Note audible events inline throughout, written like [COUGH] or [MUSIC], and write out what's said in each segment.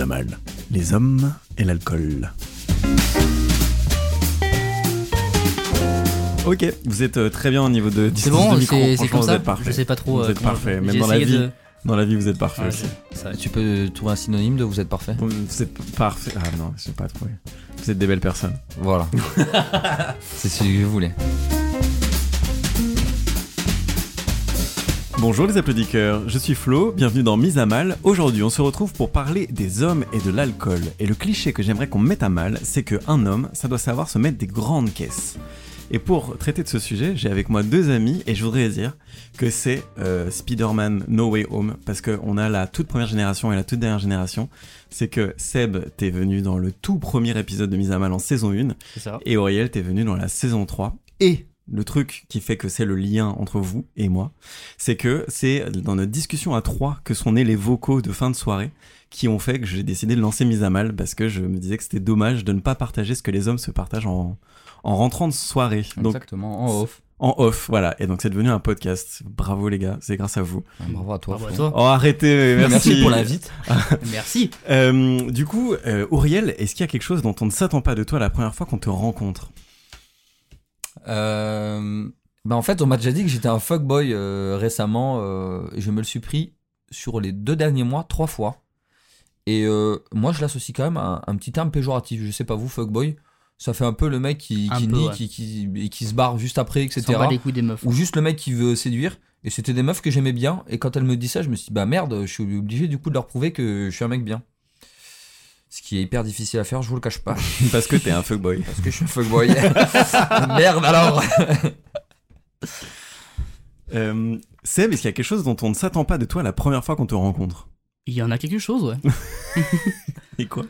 Mise à mal. Les hommes et l'alcool. Ok, vous êtes euh, très bien au niveau de C'est distance bon, de micro. c'est comme vous ça. êtes parfait. Je sais pas trop. Vous euh, êtes parfait. Même j'ai dans la essayé vie, de- dans la vie, vous êtes parfait aussi. ça- Tu peux trouver un synonyme de vous êtes parfait Vous êtes parfait. Ah non, je sais pas trouvé. Vous êtes des belles personnes. Voilà. [LAUGHS] C'est ce que je voulais. Bonjour les applaudisseurs, je suis Flo, bienvenue dans Mise à Mal. Aujourd'hui, on se retrouve pour parler des hommes et de l'alcool. Et le cliché que j'aimerais qu'on mette à mal, c'est qu'un homme, ça doit savoir se mettre des grandes caisses. Et pour traiter de ce sujet, j'ai avec moi deux amis et je voudrais dire que c'est euh, Spider-Man No Way Home parce qu'on a la toute première génération et la toute dernière génération. C'est que Seb, t'es venu dans le tout premier épisode de Mise à Mal en saison 1 C'est ça. et Auriel, t'es venu dans la saison 3. Et le truc qui fait que c'est le lien entre vous et moi, c'est que c'est dans notre discussion à trois que sont nés les vocaux de fin de soirée qui ont fait que j'ai décidé de lancer Mise à Mal parce que je me disais que c'était dommage de ne pas partager ce que les hommes se partagent en, en rentrant de soirée. Donc Exactement, en off. en off, voilà. Et donc c'est devenu un podcast. Bravo les gars, c'est grâce à vous. Ah, Bravo à toi. Bravo à toi. Oh arrêtez, merci. Merci pour l'invite. [LAUGHS] Merci. Euh, du coup, euh, Auriel, est-ce qu'il y a quelque chose dont on ne s'attend pas de toi la première fois qu'on te rencontre? Euh, bah en fait, on m'a déjà dit que j'étais un fuckboy euh, récemment. euh, et je me le suis pris sur les deux derniers mois trois fois. Et moi, je l'associe quand même à un, un petit terme péjoratif. Je sais pas vous, fuckboy. Ça fait un peu le mec qui, qui peu, nie, ouais. qui, qui, et qui se barre juste après, etc. S'en bat les couilles des meufs. ou juste le mec qui veut séduire. Et c'était des meufs que j'aimais bien. Et quand elle me dit ça, je me suis dit, bah merde, je suis obligé du coup de leur prouver que je suis un mec bien. Ce qui est hyper difficile à faire, je vous le cache pas. [LAUGHS] Parce que t'es un fuckboy. Parce que je suis un fuckboy. [LAUGHS] merde alors [LAUGHS] Euh, Seb, est-ce qu'il y a quelque chose dont on ne s'attend pas de toi la première fois qu'on te rencontre? Il y en a quelque chose, ouais. Et quoi?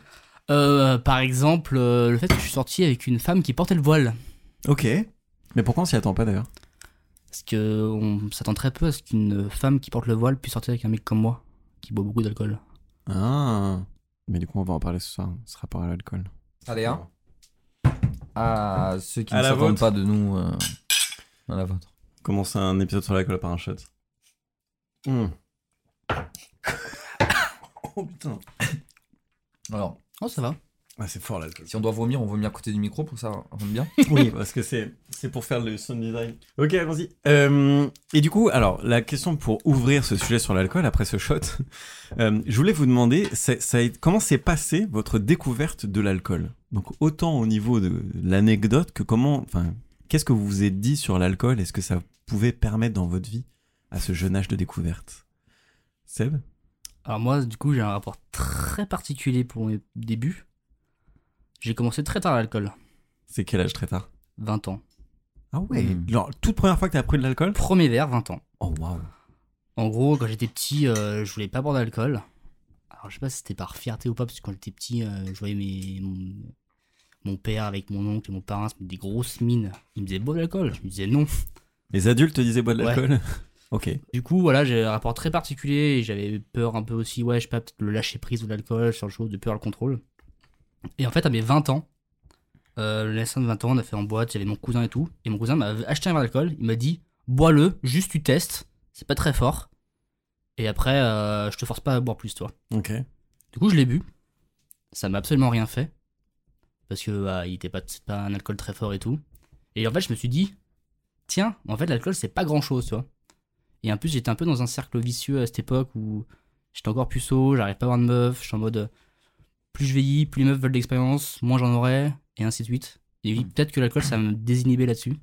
Euh, par exemple, euh, le fait que je suis sorti avec une femme qui portait le voile. Ok. Mais pourquoi on s'y attend pas d'ailleurs? Parce que on s'attend très peu à ce qu'une femme qui porte le voile puisse sortir avec un mec comme moi, qui boit beaucoup d'alcool. Ah. Mais du coup, on va en parler ce soir, ce rapport à l'alcool. Allez, hein. À ceux qui À ne la s'attendent vôtre. pas de nous. euh, à la vôtre. Commence un épisode sur l'alcool par un shot. Hmm. [LAUGHS] oh putain. Alors, Oh, ça va. Ah, c'est fort l'alcool. si on doit vomir, on vomit à côté du micro pour que ça rentre bien. [LAUGHS] Oui, [LAUGHS] parce que c'est c'est pour faire le sound design. Ok, allons-y. Euh, et du coup, alors la question pour ouvrir ce sujet sur l'alcool après ce shot, [LAUGHS] euh, je voulais vous demander, c'est- ça comment s'est passée votre découverte de l'alcool? Donc autant au niveau de l'anecdote que comment, enfin, qu'est-ce que vous vous êtes dit sur l'alcool? Est-ce que ça pouvait permettre dans votre vie à ce jeune âge de découverte? Seb? Alors moi, du coup, j'ai un rapport très particulier pour mes débuts. J'ai commencé très tard l'alcool, C'est quel âge très tard 20 ans. Ah ouais. Alors toute première fois que t'as pris de l'alcool Premier verre, 20 ans. Oh waouh. En gros, quand j'étais petit, euh, je voulais pas boire d'alcool. Alors, je sais pas si c'était par fierté ou pas, parce que quand j'étais petit, euh, je voyais mes, mon, mon père avec mon oncle et mon parrain se mettre des grosses mines. Ils me disaient bois de l'alcool. Je me disais non. Les adultes te disaient bois de Ouais. l'alcool [LAUGHS] Ok. Du coup, voilà, j'ai un rapport très particulier et j'avais peur un peu aussi, ouais, je sais pas, peut-être le lâcher prise de l'alcool, sur le chose de peur le contrôle. Et en fait, à mes 20 ans, euh, le naissance de 20 ans, on a fait en boîte, j'avais mon cousin et tout. Et mon cousin m'a acheté un verre d'alcool, il m'a dit, bois-le, juste tu testes, c'est pas très fort. Et après, euh, je te force pas à boire plus, toi. Ok. Du coup, je l'ai bu. Ça m'a absolument rien fait. Parce que bah, il était pas, pas un alcool très fort et tout. Et en fait, je me suis dit, tiens, en fait, l'alcool, c'est pas grand chose, tu vois. Et en plus, j'étais un peu dans un cercle vicieux à cette époque où j'étais encore puceau, j'arrivais pas à avoir de meuf, je suis en mode, plus je vieillis, plus les meufs veulent d'expérience, moins j'en aurai, et ainsi de suite. Et oui, peut-être que l'alcool, ça me désinhibait là-dessus.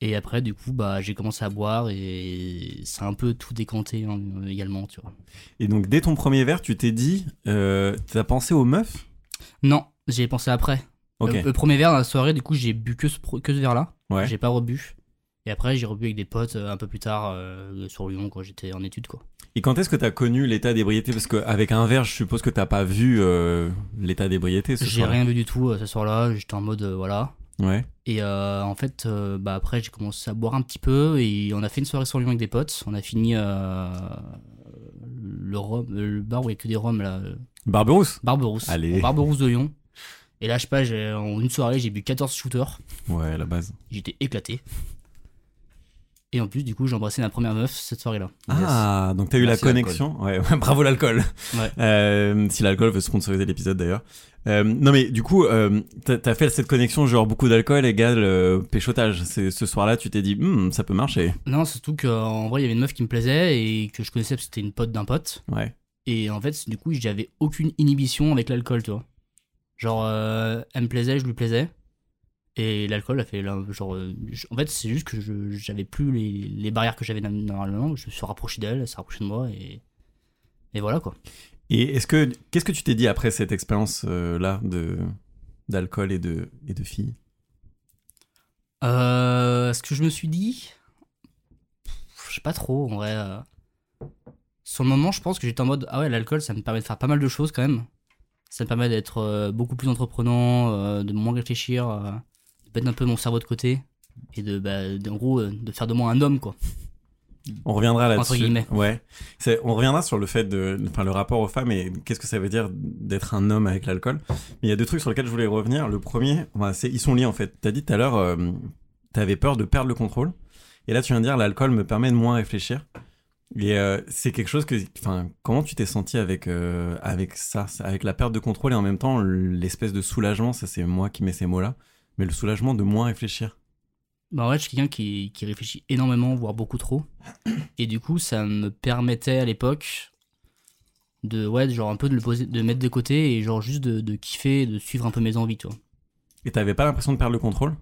Et après, du coup, bah, j'ai commencé à boire et ça a un peu tout décanté hein, également, tu vois. Et donc, dès ton premier verre, tu t'es dit, euh, t'as pensé aux meufs? Non, j'y ai pensé après. Ok. Le, le premier verre dans la soirée, du coup, j'ai bu que ce, pro- que ce verre-là. Ouais. J'ai pas rebu. Et après, j'ai rebu avec des potes euh, un peu plus tard euh, sur Lyon, quand j'étais en études, quoi. Et quand est-ce que t'as connu l'état d'ébriété? Parce qu'avec un verre, je suppose que t'as pas vu euh, l'état d'ébriété ce J'ai rien vu du tout euh, ce soir-là. J'étais en mode, voilà. Ouais. Et en fait, bah après, j'ai commencé à boire un petit peu et on a fait une soirée sur Lyon avec des potes. On a fini le, rhum, le bar où il y a que des rhums, là. Barberousse? Barberousse. Allez. Barberousse de Lyon. Et là, je sais pas, en une soirée, j'ai bu 14 shooters. Ouais, la base. J'étais éclaté. Et en plus, du coup, j'ai embrassé ma première meuf cette soirée-là. Ah, donc t'as eu Merci, la connexion. Ouais, ouais, [LAUGHS] bravo l'alcool. Ouais. Euh, si l'alcool veut sponsoriser l'épisode d'ailleurs. Euh, non mais du coup, euh, t'as fait cette connexion genre beaucoup d'alcool égale péchotage. Ce soir-là, tu t'es dit, Hmm, ça peut marcher. Non, surtout qu'en vrai, il y avait une meuf qui me plaisait et que je connaissais parce que c'était une pote d'un pote. Ouais. Et en fait, du coup, j'avais aucune inhibition avec l'alcool, tu vois. Genre, elle me plaisait, je lui plaisais. Et l'alcool a fait. là, Genre, euh, je- en fait, c'est juste que je- j'avais plus les, les barrières que j'avais normalement. Je me suis rapproché d'elle, elle s'est rapprochée de moi. Et, et voilà, quoi. Et est-ce que qu'est-ce que tu t'es dit après cette expérience euh, là de d'alcool et de et de filles? Euh, ce que je me suis dit, je sais pas trop en vrai. euh. Sur le moment, je pense que j'étais en mode ah ouais, l'alcool ça me permet de faire pas mal de choses quand même. Ça me permet d'être beaucoup plus entreprenant, de moins réfléchir, mettre un peu mon cerveau de côté et de, bah, en gros, euh, de faire de moi un homme quoi. On reviendra là-dessus. Ouais. On reviendra sur le fait de, enfin, le rapport aux femmes et qu'est-ce que ça veut dire d'être un homme avec l'alcool. Mais il y a deux trucs sur lesquels je voulais revenir. Le premier, c'est ils sont liés en fait. T'as dit tout à l'heure, euh, t'avais peur de perdre le contrôle. Et là, tu viens de dire, l'alcool me permet de moins réfléchir. Et euh, c'est quelque chose que, enfin, comment tu t'es senti avec euh, avec ça, avec la perte de contrôle et en même temps l'espèce de soulagement. Ça, c'est moi qui mets ces mots-là. Mais le soulagement de moins réfléchir. Bah vrai, je suis quelqu'un qui, qui réfléchit énormément, voire beaucoup trop. Et du coup, ça me permettait à l'époque de, ouais, genre un peu de le poser, de mettre de côté et genre juste de, de kiffer, de suivre un peu mes envies, tu vois. Et t'avais pas l'impression de perdre le contrôle?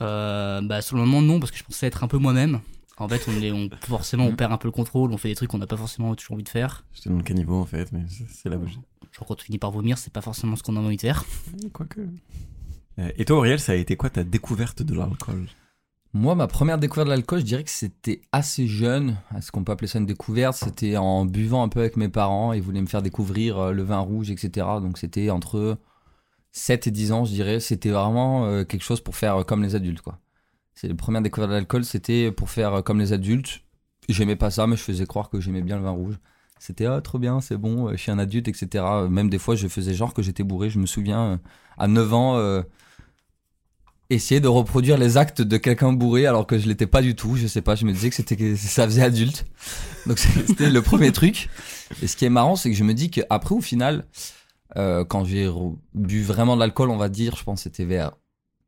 Euh, bah sur le moment non parce que je pensais être un peu moi-même. En fait on est on, forcément on perd un peu le contrôle, on fait des trucs qu'on n'a pas forcément toujours envie de faire. J'étais dans le caniveau en fait, mais c'est c'est la bougie. Genre quand tu finis par vomir c'est pas forcément ce qu'on a envie de faire. Quoique. Euh, Et toi, Auriel, ça a été quoi ta découverte de l'alcool? Moi, ma première découverte de l'alcool, je dirais que c'était assez jeune. Est-ce qu'on peut appeler ça une découverte C'était en buvant un peu avec mes parents. Ils voulaient me faire découvrir euh, le vin rouge, etc. Donc c'était entre 7 et 10 ans, je dirais. C'était vraiment euh, quelque chose pour faire comme les adultes, quoi. C'est la première découverte de l'alcool, c'était pour faire comme les adultes. J'aimais pas ça, mais je faisais croire que j'aimais bien le vin rouge. C'était ah, trop bien, c'est bon, je suis un adulte, etc. Même des fois, je faisais genre que j'étais bourré. Je me souviens, à 9 ans, essayer de reproduire les actes de quelqu'un bourré alors que je l'étais pas du tout. Je sais pas, je me disais que c'était que ça faisait adulte. Donc [LAUGHS] c'était le premier truc. Et ce qui est marrant, c'est que je me dis qu'après, au final, euh, quand j'ai bu vraiment de l'alcool, on va dire, je pense que c'était vers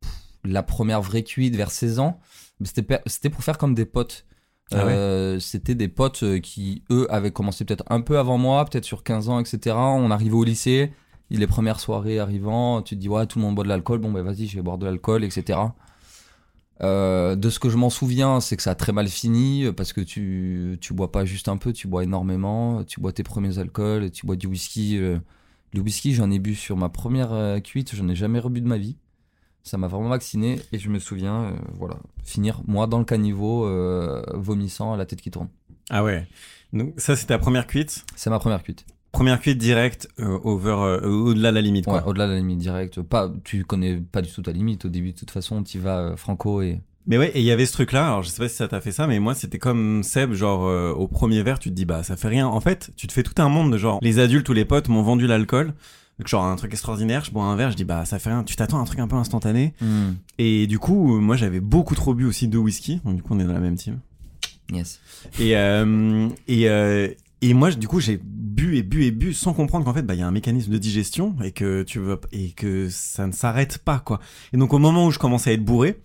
pff, la première vraie cuite, vers 16 ans, c'était pour faire comme des potes. Ah ouais Euh, c'était des potes euh, qui, eux, avaient commencé peut-être un peu avant moi, peut-être sur 15 ans, etc. On arrivait au lycée, les premières soirées arrivant, tu te dis, ouais, tout le monde boit de l'alcool, bon, ben vas-y, je vais boire de l'alcool, etc. Euh, de ce que je m'en souviens, c'est que ça a très mal fini euh, parce que tu, tu bois pas juste un peu, tu bois énormément, tu bois tes premiers alcools, tu bois du whisky. euh. Le whisky, j'en ai bu sur ma première euh, cuite, j'en ai jamais rebu de ma vie. Ça m'a vraiment vacciné et je me souviens, euh, voilà, finir moi dans le caniveau, euh, vomissant à la tête qui tourne. Ah ouais. Donc ça, c'est ta première cuite? C'est ma première cuite. Première cuite directe euh, over, euh, au-delà de la limite. Quoi. Ouais, au-delà de la limite directe. Pas, tu connais pas du tout ta limite au début. De toute façon, tu vas euh, franco et. Mais ouais, et il y avait ce truc-là. Alors je sais pas si ça t'a fait ça, mais moi c'était comme Seb, genre au premier verre, tu te dis bah ça fait rien. En fait, tu te fais tout un monde de genre les adultes ou les potes m'ont vendu l'alcool. Donc genre un truc extraordinaire, je bois un verre, je dis bah ça fait rien. Tu t'attends à un truc un peu instantané. Hmm. Et du coup, moi j'avais beaucoup trop bu aussi de whisky. Donc du coup on est dans la même team. Yes. Et, euh, et, euh, et moi, du coup, j'ai bu et bu et bu sans comprendre qu'en fait, bah, il y a un mécanisme de digestion et que tu veux, et que ça ne s'arrête pas, quoi. Et donc, au moment où je commençais à être bourré,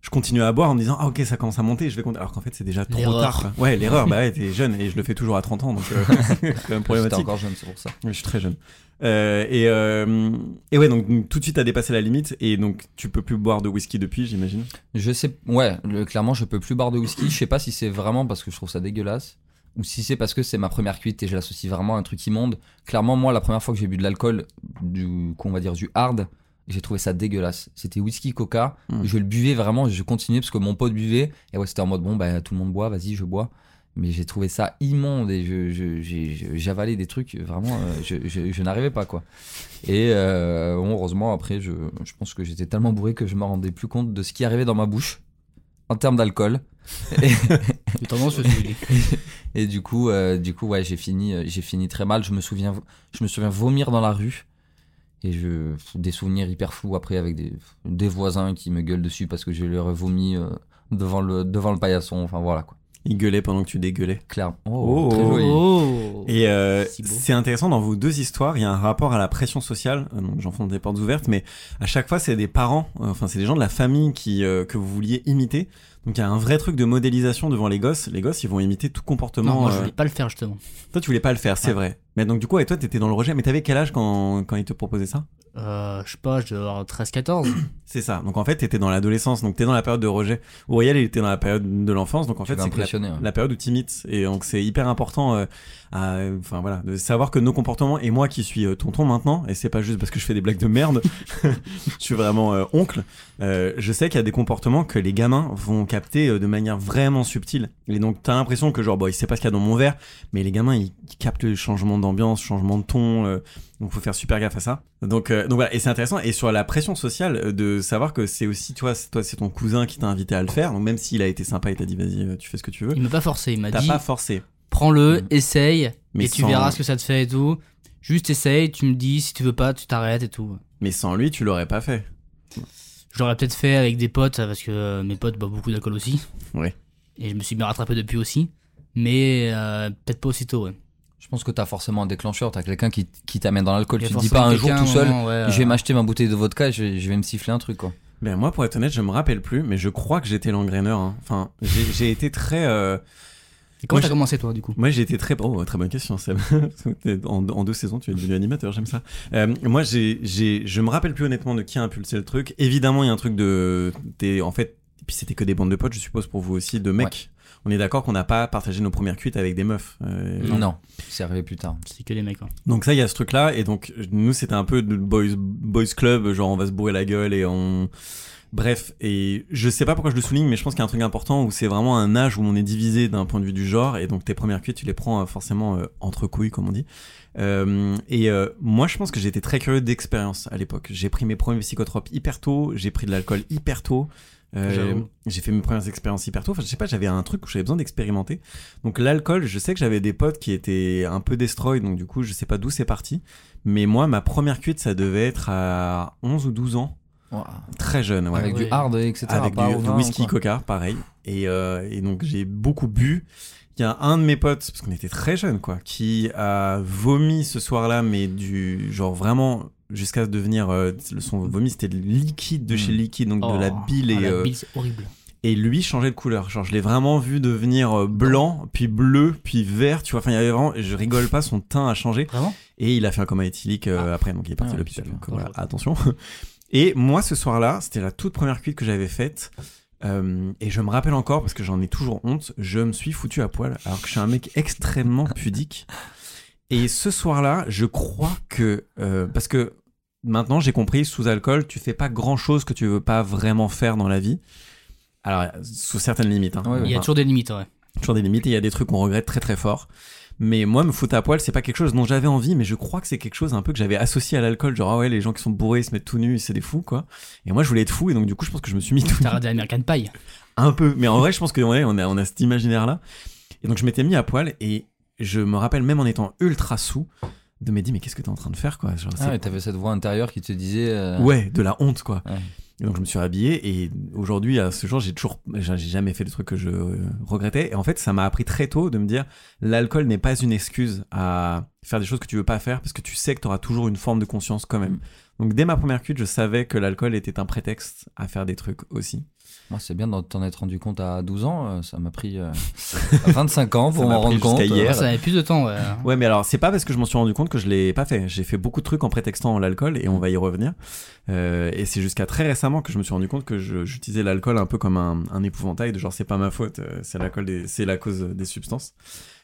je continuais à boire en me disant, ah, ok, ça commence à monter, je vais compter. Alors qu'en fait, c'est déjà trop tard. Ouais, l'erreur, bah ouais, [LAUGHS] t'es jeune et je le fais toujours à 30 ans, donc euh, [LAUGHS] c'est quand même problématique. encore jeune, c'est pour ça. Je suis très jeune. Euh, et, euh, et ouais, donc tout de suite, t'as dépassé la limite et donc tu peux plus boire de whisky depuis, j'imagine? Je sais, ouais, le- clairement, je peux plus boire de whisky. Je sais pas si c'est vraiment parce que je trouve ça dégueulasse ou si c'est parce que c'est ma première cuite et je l'associe vraiment à un truc immonde. Clairement, moi, la première fois que j'ai bu de l'alcool, du, qu'on va dire du hard, J'ai trouvé ça dégueulasse. C'était whisky coca. Mm. Je le buvais vraiment, je continuais parce que mon pote buvait. Et ouais, c'était en mode bon, bah tout le monde boit, vas-y, je bois. Mais j'ai trouvé ça immonde et je, j'avalais des trucs vraiment, euh, je, je- je n'arrivais pas quoi. Et euh, bon, heureusement, après, je, je pense que j'étais tellement bourré que je me rendais plus compte de ce qui arrivait dans ma bouche en termes d'alcool. [LAUGHS] Tendance [LAUGHS] Et du coup, euh, du coup, ouais, j'ai fini, euh, j'ai fini très mal. Je me souviens, je me souviens vomir dans la rue. Et je, des souvenirs hyper flous après avec des, des voisins qui me gueulent dessus parce que je leur ai vomi euh, devant le, devant le paillasson. Enfin voilà quoi. Il gueulait pendant que tu dégueulais. Claire. Oh. très joli. Oh Et euh, c'est intéressant dans vos deux histoires, il y a un rapport à la pression sociale. Euh, Donc j'enfonce des portes ouvertes, mais à chaque fois c'est des parents, euh, enfin c'est des gens de la famille qui euh, que vous vouliez imiter. Donc il y a un vrai truc de modélisation devant les gosses. Les gosses ils vont imiter tout comportement. Non, moi je euh, voulais pas le faire justement. Toi tu voulais pas le faire, c'est Ouais. vrai. Mais donc du coup et toi t'étais dans le rejet. Mais t'avais quel âge quand quand ils te proposaient ça? Euh, je sais pas, je devais avoir 13-14. [COUGHS] C'est ça. Donc en fait t'étais dans l'adolescence. Donc t'es dans la période de rejet. Auriel il était dans la période de l'enfance. Donc en fait c'est la- ouais. la période où t'imites et donc c'est hyper important euh, à, enfin voilà de savoir que nos comportements et moi qui suis euh, tonton maintenant et c'est pas juste parce que je fais des blagues de merde [LAUGHS] je suis vraiment euh, oncle euh, je sais qu'il y a des comportements que les gamins vont capter euh, de manière vraiment subtile. Et donc t'as l'impression que genre bon il sait pas ce qu'il y a dans mon verre mais les gamins ils, ils captent le changement d'ambiance changement de ton euh, donc faut faire super gaffe à ça. Donc euh, donc voilà et c'est intéressant et sur la pression sociale de savoir que c'est aussi toi c'est toi c'est ton cousin qui t'a invité à le faire donc même s'il a été sympa et t'a dit vas-y tu fais ce que tu veux. Il m'a pas forcé, il m'a T'as dit pas forcé. Prends-le, Mm. essaye, Mais et tu verras ce que ça te fait et tout. Juste essaye, tu me dis, si tu veux pas, tu t'arrêtes et tout. Mais sans lui, tu l'aurais pas fait. Je l'aurais peut-être fait avec des potes, parce que euh, mes potes boivent beaucoup d'alcool aussi. Ouais. Et je me suis bien rattrapé depuis aussi. Mais euh, peut-être pas aussitôt, ouais. Je pense que t'as forcément un déclencheur. T'as quelqu'un qui, qui t'amène dans l'alcool. Tu te dis pas un jour tout seul. un moment, ouais, Je vais euh, m'acheter ma bouteille de vodka et je vais, je vais me siffler un truc quoi. Ben moi, pour être honnête, je me rappelle plus, mais je crois que j'étais l'engraineur. hein. Enfin, j'ai j'ai été très. euh, Et comment Moi, t'as commencé toi du coup? Moi, j'ai été très. Oh, très bonne question, Seb. [LAUGHS] en, en deux saisons, tu es devenu animateur, j'aime ça. Euh, moi, j'ai, j'ai, je me rappelle plus honnêtement de qui a impulsé le truc. Évidemment, il y a un truc de. T'es, en fait, et puis c'était que des bandes de potes, je suppose, pour vous aussi, de mecs. On est d'accord qu'on n'a pas partagé nos premières cuites avec des meufs. euh, Non, c'est arrivé plus tard. C'est que les mecs. hein. Donc ça, il y a ce truc-là, et donc nous, c'était un peu de boys, boys club, genre on va se bourrer la gueule et on... Bref, et je sais pas pourquoi je le souligne, mais je pense qu'il y a un truc important où c'est vraiment un âge où on est divisé d'un point de vue du genre, et donc tes premières cuites, tu les prends euh, forcément euh, entre couilles, comme on dit. Euh, et euh, moi, je pense que j'étais très curieux d'expérience à l'époque. J'ai pris mes premiers psychotropes hyper tôt, j'ai pris de l'alcool hyper tôt. Euh, j'ai fait mes premières expériences hyper tôt. Enfin, je sais pas, j'avais un truc où j'avais besoin d'expérimenter. Donc l'alcool, je sais que j'avais des potes qui étaient un peu destroy, donc du coup, je sais pas d'où c'est parti. Mais moi, ma première cuite, ça devait être à 11 ou 12 ans. Très jeune, ouais. Avec ouais. du hard, etc. Avec du, whisky, coca, pareil. Et, euh, et donc j'ai beaucoup bu. Il y a un de mes potes, parce qu'on était très jeunes, quoi, qui a vomi ce soir-là, mais du genre vraiment jusqu'à devenir euh, son vomi, c'était le liquide de chez Mm. liquide, donc de la Oh, bile et ah, la euh, bile, c'est horrible. et lui changeait de couleur. Genre, je l'ai vraiment vu devenir blanc, puis bleu, puis vert. Tu vois, enfin, il y avait vraiment, je rigole pas, son teint a changé. Vraiment? Et il a fait un coma éthylique euh, après, donc il est parti Ah, à l'hôpital. voilà, attention. [LAUGHS] Et moi, ce soir-là, c'était la toute première cuite que j'avais faite. Euh, et je me rappelle encore, parce que j'en ai toujours honte, je me suis foutu à poil, alors que je suis un mec extrêmement pudique. Et ce soir-là, je crois que... euh, parce que maintenant, j'ai compris, sous alcool, tu fais pas grand-chose que tu veux pas vraiment faire dans la vie. Alors, sous certaines limites. Hein. Ouais, ouais. Il y a Enfin, toujours des limites, ouais. toujours des limites et il y a des trucs qu'on regrette très très fort. Mais moi, me foutre à poil, c'est pas quelque chose dont j'avais envie, mais je crois que c'est quelque chose un peu que j'avais associé à l'alcool. Genre, ah ouais, les gens qui sont bourrés ils se mettent tout nus, c'est des fous, quoi. Et moi, je voulais être fou, et donc du coup, je pense que je me suis mis tout T'as regardé American Pie. un peu. Mais en vrai, je pense que ouais, on a, on a cet imaginaire-là. Et donc, je m'étais mis à poil, et je me rappelle même en étant ultra sous, de me dire, mais qu'est-ce que t'es en train de faire, quoi Genre, Ah, ouais, t'avais cette voix intérieure qui te disait. euh, Ouais, de la honte, quoi. Ouais. Et donc je me suis habillé et aujourd'hui à ce jour j'ai toujours j'ai jamais fait de trucs que je euh, regrettais et en fait ça m'a appris très tôt de me dire l'alcool n'est pas une excuse à faire des choses que tu veux pas faire parce que tu sais que tu auras toujours une forme de conscience quand même. Donc dès ma première cuite, je savais que l'alcool était un prétexte à faire des trucs aussi. Moi, c'est bien de t'en être rendu compte à 12 ans. euh, Ça m'a pris euh, [LAUGHS] 25 ans pour Ça m'a m'en pris rendre compte. hier. Ouais, ça avait plus de temps, ouais. Ouais, mais alors c'est pas parce que je m'en suis rendu compte que je l'ai pas fait. J'ai fait beaucoup de trucs en prétextant l'alcool et on va y revenir. Euh, et c'est jusqu'à très récemment que je me suis rendu compte que j'utilisais l'alcool un peu comme un, un épouvantail de genre c'est pas ma faute, euh, c'est l'alcool, des- c'est la cause des substances.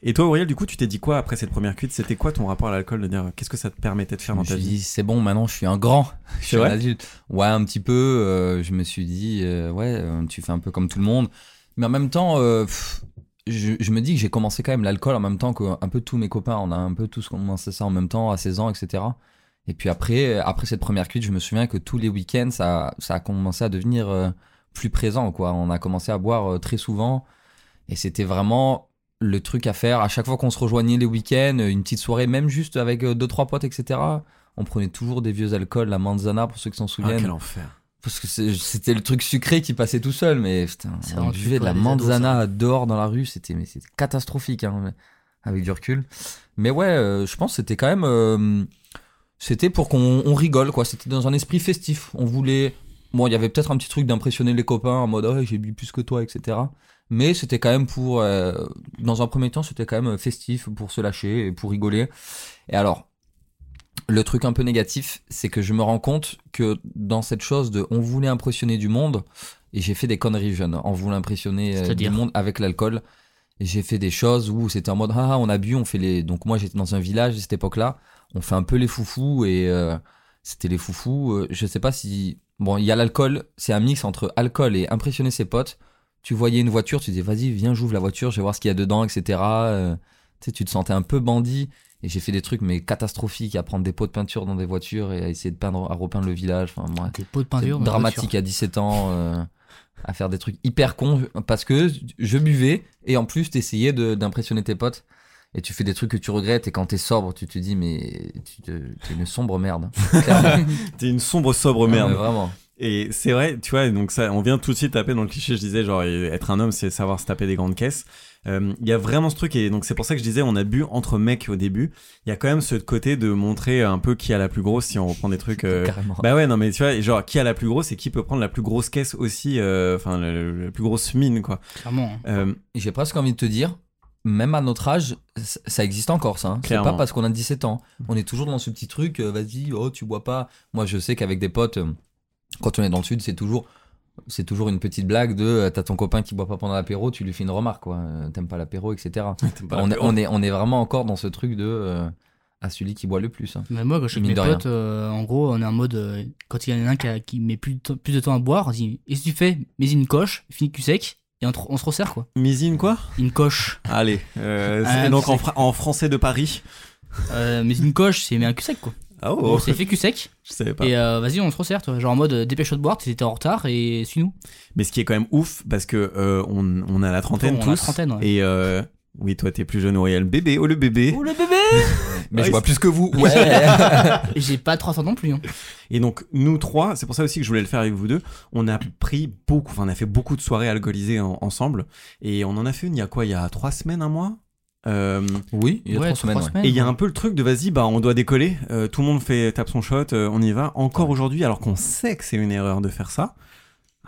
Et toi, Auriel, du coup, tu t'es dit quoi après cette première cuite? C'était quoi ton rapport à l'alcool? De dire qu'est-ce que ça te permettait de faire Je dans me ta suis vie? dit, c'est bon, maintenant je suis un grand. Je suis un adulte. Ouais, un petit peu. euh, je me suis dit, euh, ouais, euh, tu fais un peu comme tout le monde. Mais en même temps, euh, pff, je, je me dis que j'ai commencé quand même l'alcool en même temps que un peu tous mes copains. On a un peu tous commencé ça en même temps, à 16 ans, etc. Et puis après, après cette première cuite, je me souviens que tous les week-ends, ça, ça a commencé à devenir euh, plus présent. Quoi. On a commencé à boire euh, très souvent. Et c'était vraiment le truc à faire. À chaque fois qu'on se rejoignait les week-ends, une petite soirée, même juste avec euh, deux, trois potes, etc. On prenait toujours des vieux alcools, la manzana, pour ceux qui s'en Ah, souviennent. quel enfer. Parce que c'était le truc sucré qui passait tout seul, mais putain, C'est on buvait de la ados, manzana dehors dans la rue, c'était mais c'était catastrophique hein, avec du recul. Mais ouais, euh, je pense que c'était quand même euh, c'était pour qu'on on rigole quoi, c'était dans un esprit festif. On voulait bon, il y avait peut-être un petit truc d'impressionner les copains en mode oh, j'ai bu plus que toi, etc. Mais c'était quand même pour euh, dans un premier temps, c'était quand même festif pour se lâcher et pour rigoler. Et alors le truc un peu négatif, c'est que je me rends compte que dans cette chose de on voulait impressionner du monde, et j'ai fait des conneries jeunes, on voulait impressionner euh, du monde avec l'alcool. Et J'ai fait des choses où c'était en mode ah on a bu, on fait les. Donc moi j'étais dans un village à cette époque-là, on fait un peu les foufous et euh, c'était les foufous. euh, je sais pas si bon il y a l'alcool, c'est un mix entre alcool et impressionner ses potes. Tu voyais une voiture, tu disais vas-y viens j'ouvre la voiture, je vais voir ce qu'il y a dedans, etc. Euh, tu sais tu te sentais un peu bandit. Et j'ai fait des trucs mais catastrophiques à prendre des pots de peinture dans des voitures et à essayer de peindre, à repeindre le village. Enfin, moi, Des pots de peinture. dramatique à 17 ans euh, à faire des trucs hyper cons parce que je buvais et en plus t'essayais d'impressionner tes potes et tu fais des trucs que tu regrettes et quand t'es sobre tu te dis mais tu te- t'es une sombre merde. [LAUGHS] T'es une sombre sobre Non, merde. vraiment Et c'est vrai, tu vois, donc ça, on vient tout de suite taper dans le cliché. Je disais, genre, être un homme, c'est savoir se taper des grandes caisses. Euh, Il y a vraiment ce truc, et donc c'est pour ça que je disais, on a bu entre mecs au début. Il y a quand même ce côté de montrer un peu qui a la plus grosse, si on reprend des trucs. euh, carrément Bah ouais, non, mais tu vois, genre, qui a la plus grosse et qui peut prendre la plus grosse caisse aussi, euh, enfin, la, la plus grosse mine, quoi. Clairement. hein. Euh, Et j'ai presque envie de te dire même à notre âge ça existe encore ça hein. c'est pas parce qu'on a 17 ans on est toujours dans ce petit truc euh, vas-y oh tu bois pas moi je sais qu'avec des potes euh, quand on est dans le sud c'est toujours c'est toujours une petite blague de euh, t'as ton copain qui boit pas pendant l'apéro tu lui fais une remarque quoi Euh, t'aimes pas l'apéro etc [LAUGHS] pas on, est, on, est, on est vraiment encore dans ce truc de euh, à celui qui boit le plus. hein. Mais moi, quand je suis avec mes de potes, euh, en gros, on est en mode. euh, quand il y en a un qui, a- qui met plus de, temps, plus de temps à boire, on dit Qu'est-ce que tu fais Mets une coche, finis cul sec, et on, se resserre quoi. Misine, quoi? Une coche. Allez, euh, Ah, c'est donc en, c'est- fra- en français de Paris. Euh, mais une coche, c'est mais un cul sec quoi. Ah oh, c'est fait cul sec. je savais pas. Et euh, vas-y, on se resserre, toi. Genre en mode euh, dépêche-toi de boire, t'étais en retard et suis-nous. Mais ce qui est quand même ouf, parce que euh, on, on a la trentaine On a tous. la trentaine, ouais. Et euh, oui, toi t'es plus jeune, Auriel. Bébé, oh le bébé. Oh le bébé [LAUGHS] Mais Ouais, je bois c'est- plus que vous. Ouais. [LAUGHS] J'ai pas 300 non plus. Hein. Et donc nous trois, c'est pour ça aussi que je voulais le faire avec vous deux. On a pris beaucoup, enfin on a fait beaucoup de soirées alcoolisées en- ensemble. Et on en a fait une il y a quoi? Il y a trois semaines, un mois? Euh, oui, il y a Ouais, trois semaines. trois ouais. semaines. et il y a un peu le truc de vas-y, bah on doit décoller. Euh, tout le monde fait tape son shot, euh, on y va. Encore aujourd'hui, alors qu'on sait que c'est une erreur de faire ça.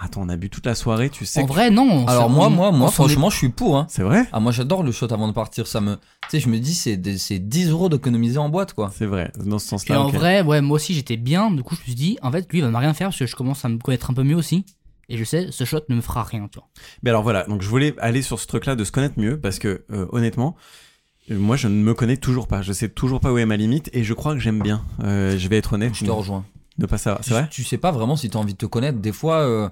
Attends, on a bu toute la soirée, tu sais. En que- vrai, non. on Alors moi, moi, moi, est- franchement, je suis pour. Hein. C'est vrai. Ah, moi, j'adore le shot avant de partir. Ça me, tu sais, je me dis, c'est des- c'est 10 euros d'économiser en boîte, quoi. C'est vrai. Dans ce Et sens-là. en ok. vrai, ouais, moi aussi j'étais bien. Du coup, je me suis dit, en fait, lui il va me rien faire parce que je commence à me connaître un peu mieux aussi. Et je sais, ce shot ne me fera rien, tu vois. Mais alors voilà, donc je voulais aller sur ce truc-là de se connaître mieux parce que euh, honnêtement, euh, moi je ne me connais toujours pas. Je sais toujours pas où est ma limite et je crois que j'aime bien. Euh, je vais être honnête. Je te rejoins. De pas savoir. C'est Tu- vrai? Tu sais pas vraiment si t'as envie de te connaître. Des fois, euh,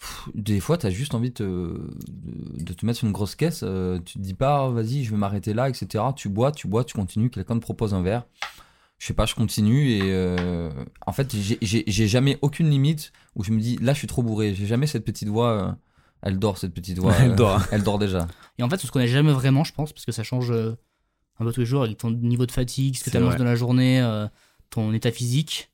pff, des fois, t'as juste envie de, te- de, de te mettre sur une grosse caisse. euh, tu te dis pas, vas-y, je vais m'arrêter là, etc. Tu bois, tu bois, tu continues. Quelqu'un te propose un verre. Je sais pas, je continue et euh, en fait, j'ai- jamais aucune limite où je me dis, là, je suis trop bourré. J'ai jamais cette petite voix. euh, elle dort cette petite voix. [LAUGHS] Elle euh, dort. Elle dort déjà. Et en fait, on se connaît jamais vraiment, je pense, parce que ça change euh, un peu tous les jours avec ton niveau de fatigue, ce que tu vrai. dans la journée, euh, ton état physique.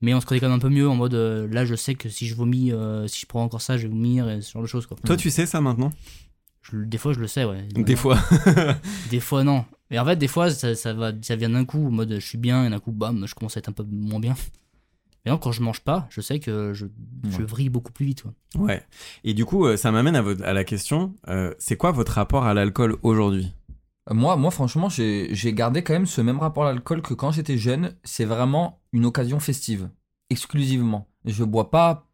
Mais on se connaît quand même un peu mieux en mode euh, là, je sais que si je vomis, euh, si je prends encore ça, je vais vomir et ce genre de choses quoi. Toi tu sais ça maintenant? Je- des fois, je le sais, ouais. Des fois. Des fois, non. Et en fait, des fois, ça, ça, va, ça vient d'un coup, en mode je suis bien, et d'un coup, bam, je commence à être un peu moins bien. Mais non, quand je mange pas, je sais que je, je Ouais. vrille beaucoup plus vite. ouais. Et du coup, euh, ça m'amène à, votre- à la question. euh, c'est quoi votre rapport à l'alcool aujourd'hui? Moi, moi, franchement, j'ai j'ai gardé quand même ce même rapport à l'alcool que quand j'étais jeune. C'est vraiment une occasion festive, exclusivement. Je bois pas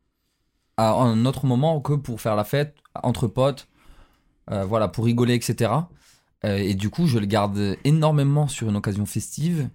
à un autre moment que pour faire la fête entre potes, euh, voilà, pour rigoler, etc. Euh, et du coup, je le garde énormément sur une occasion festive.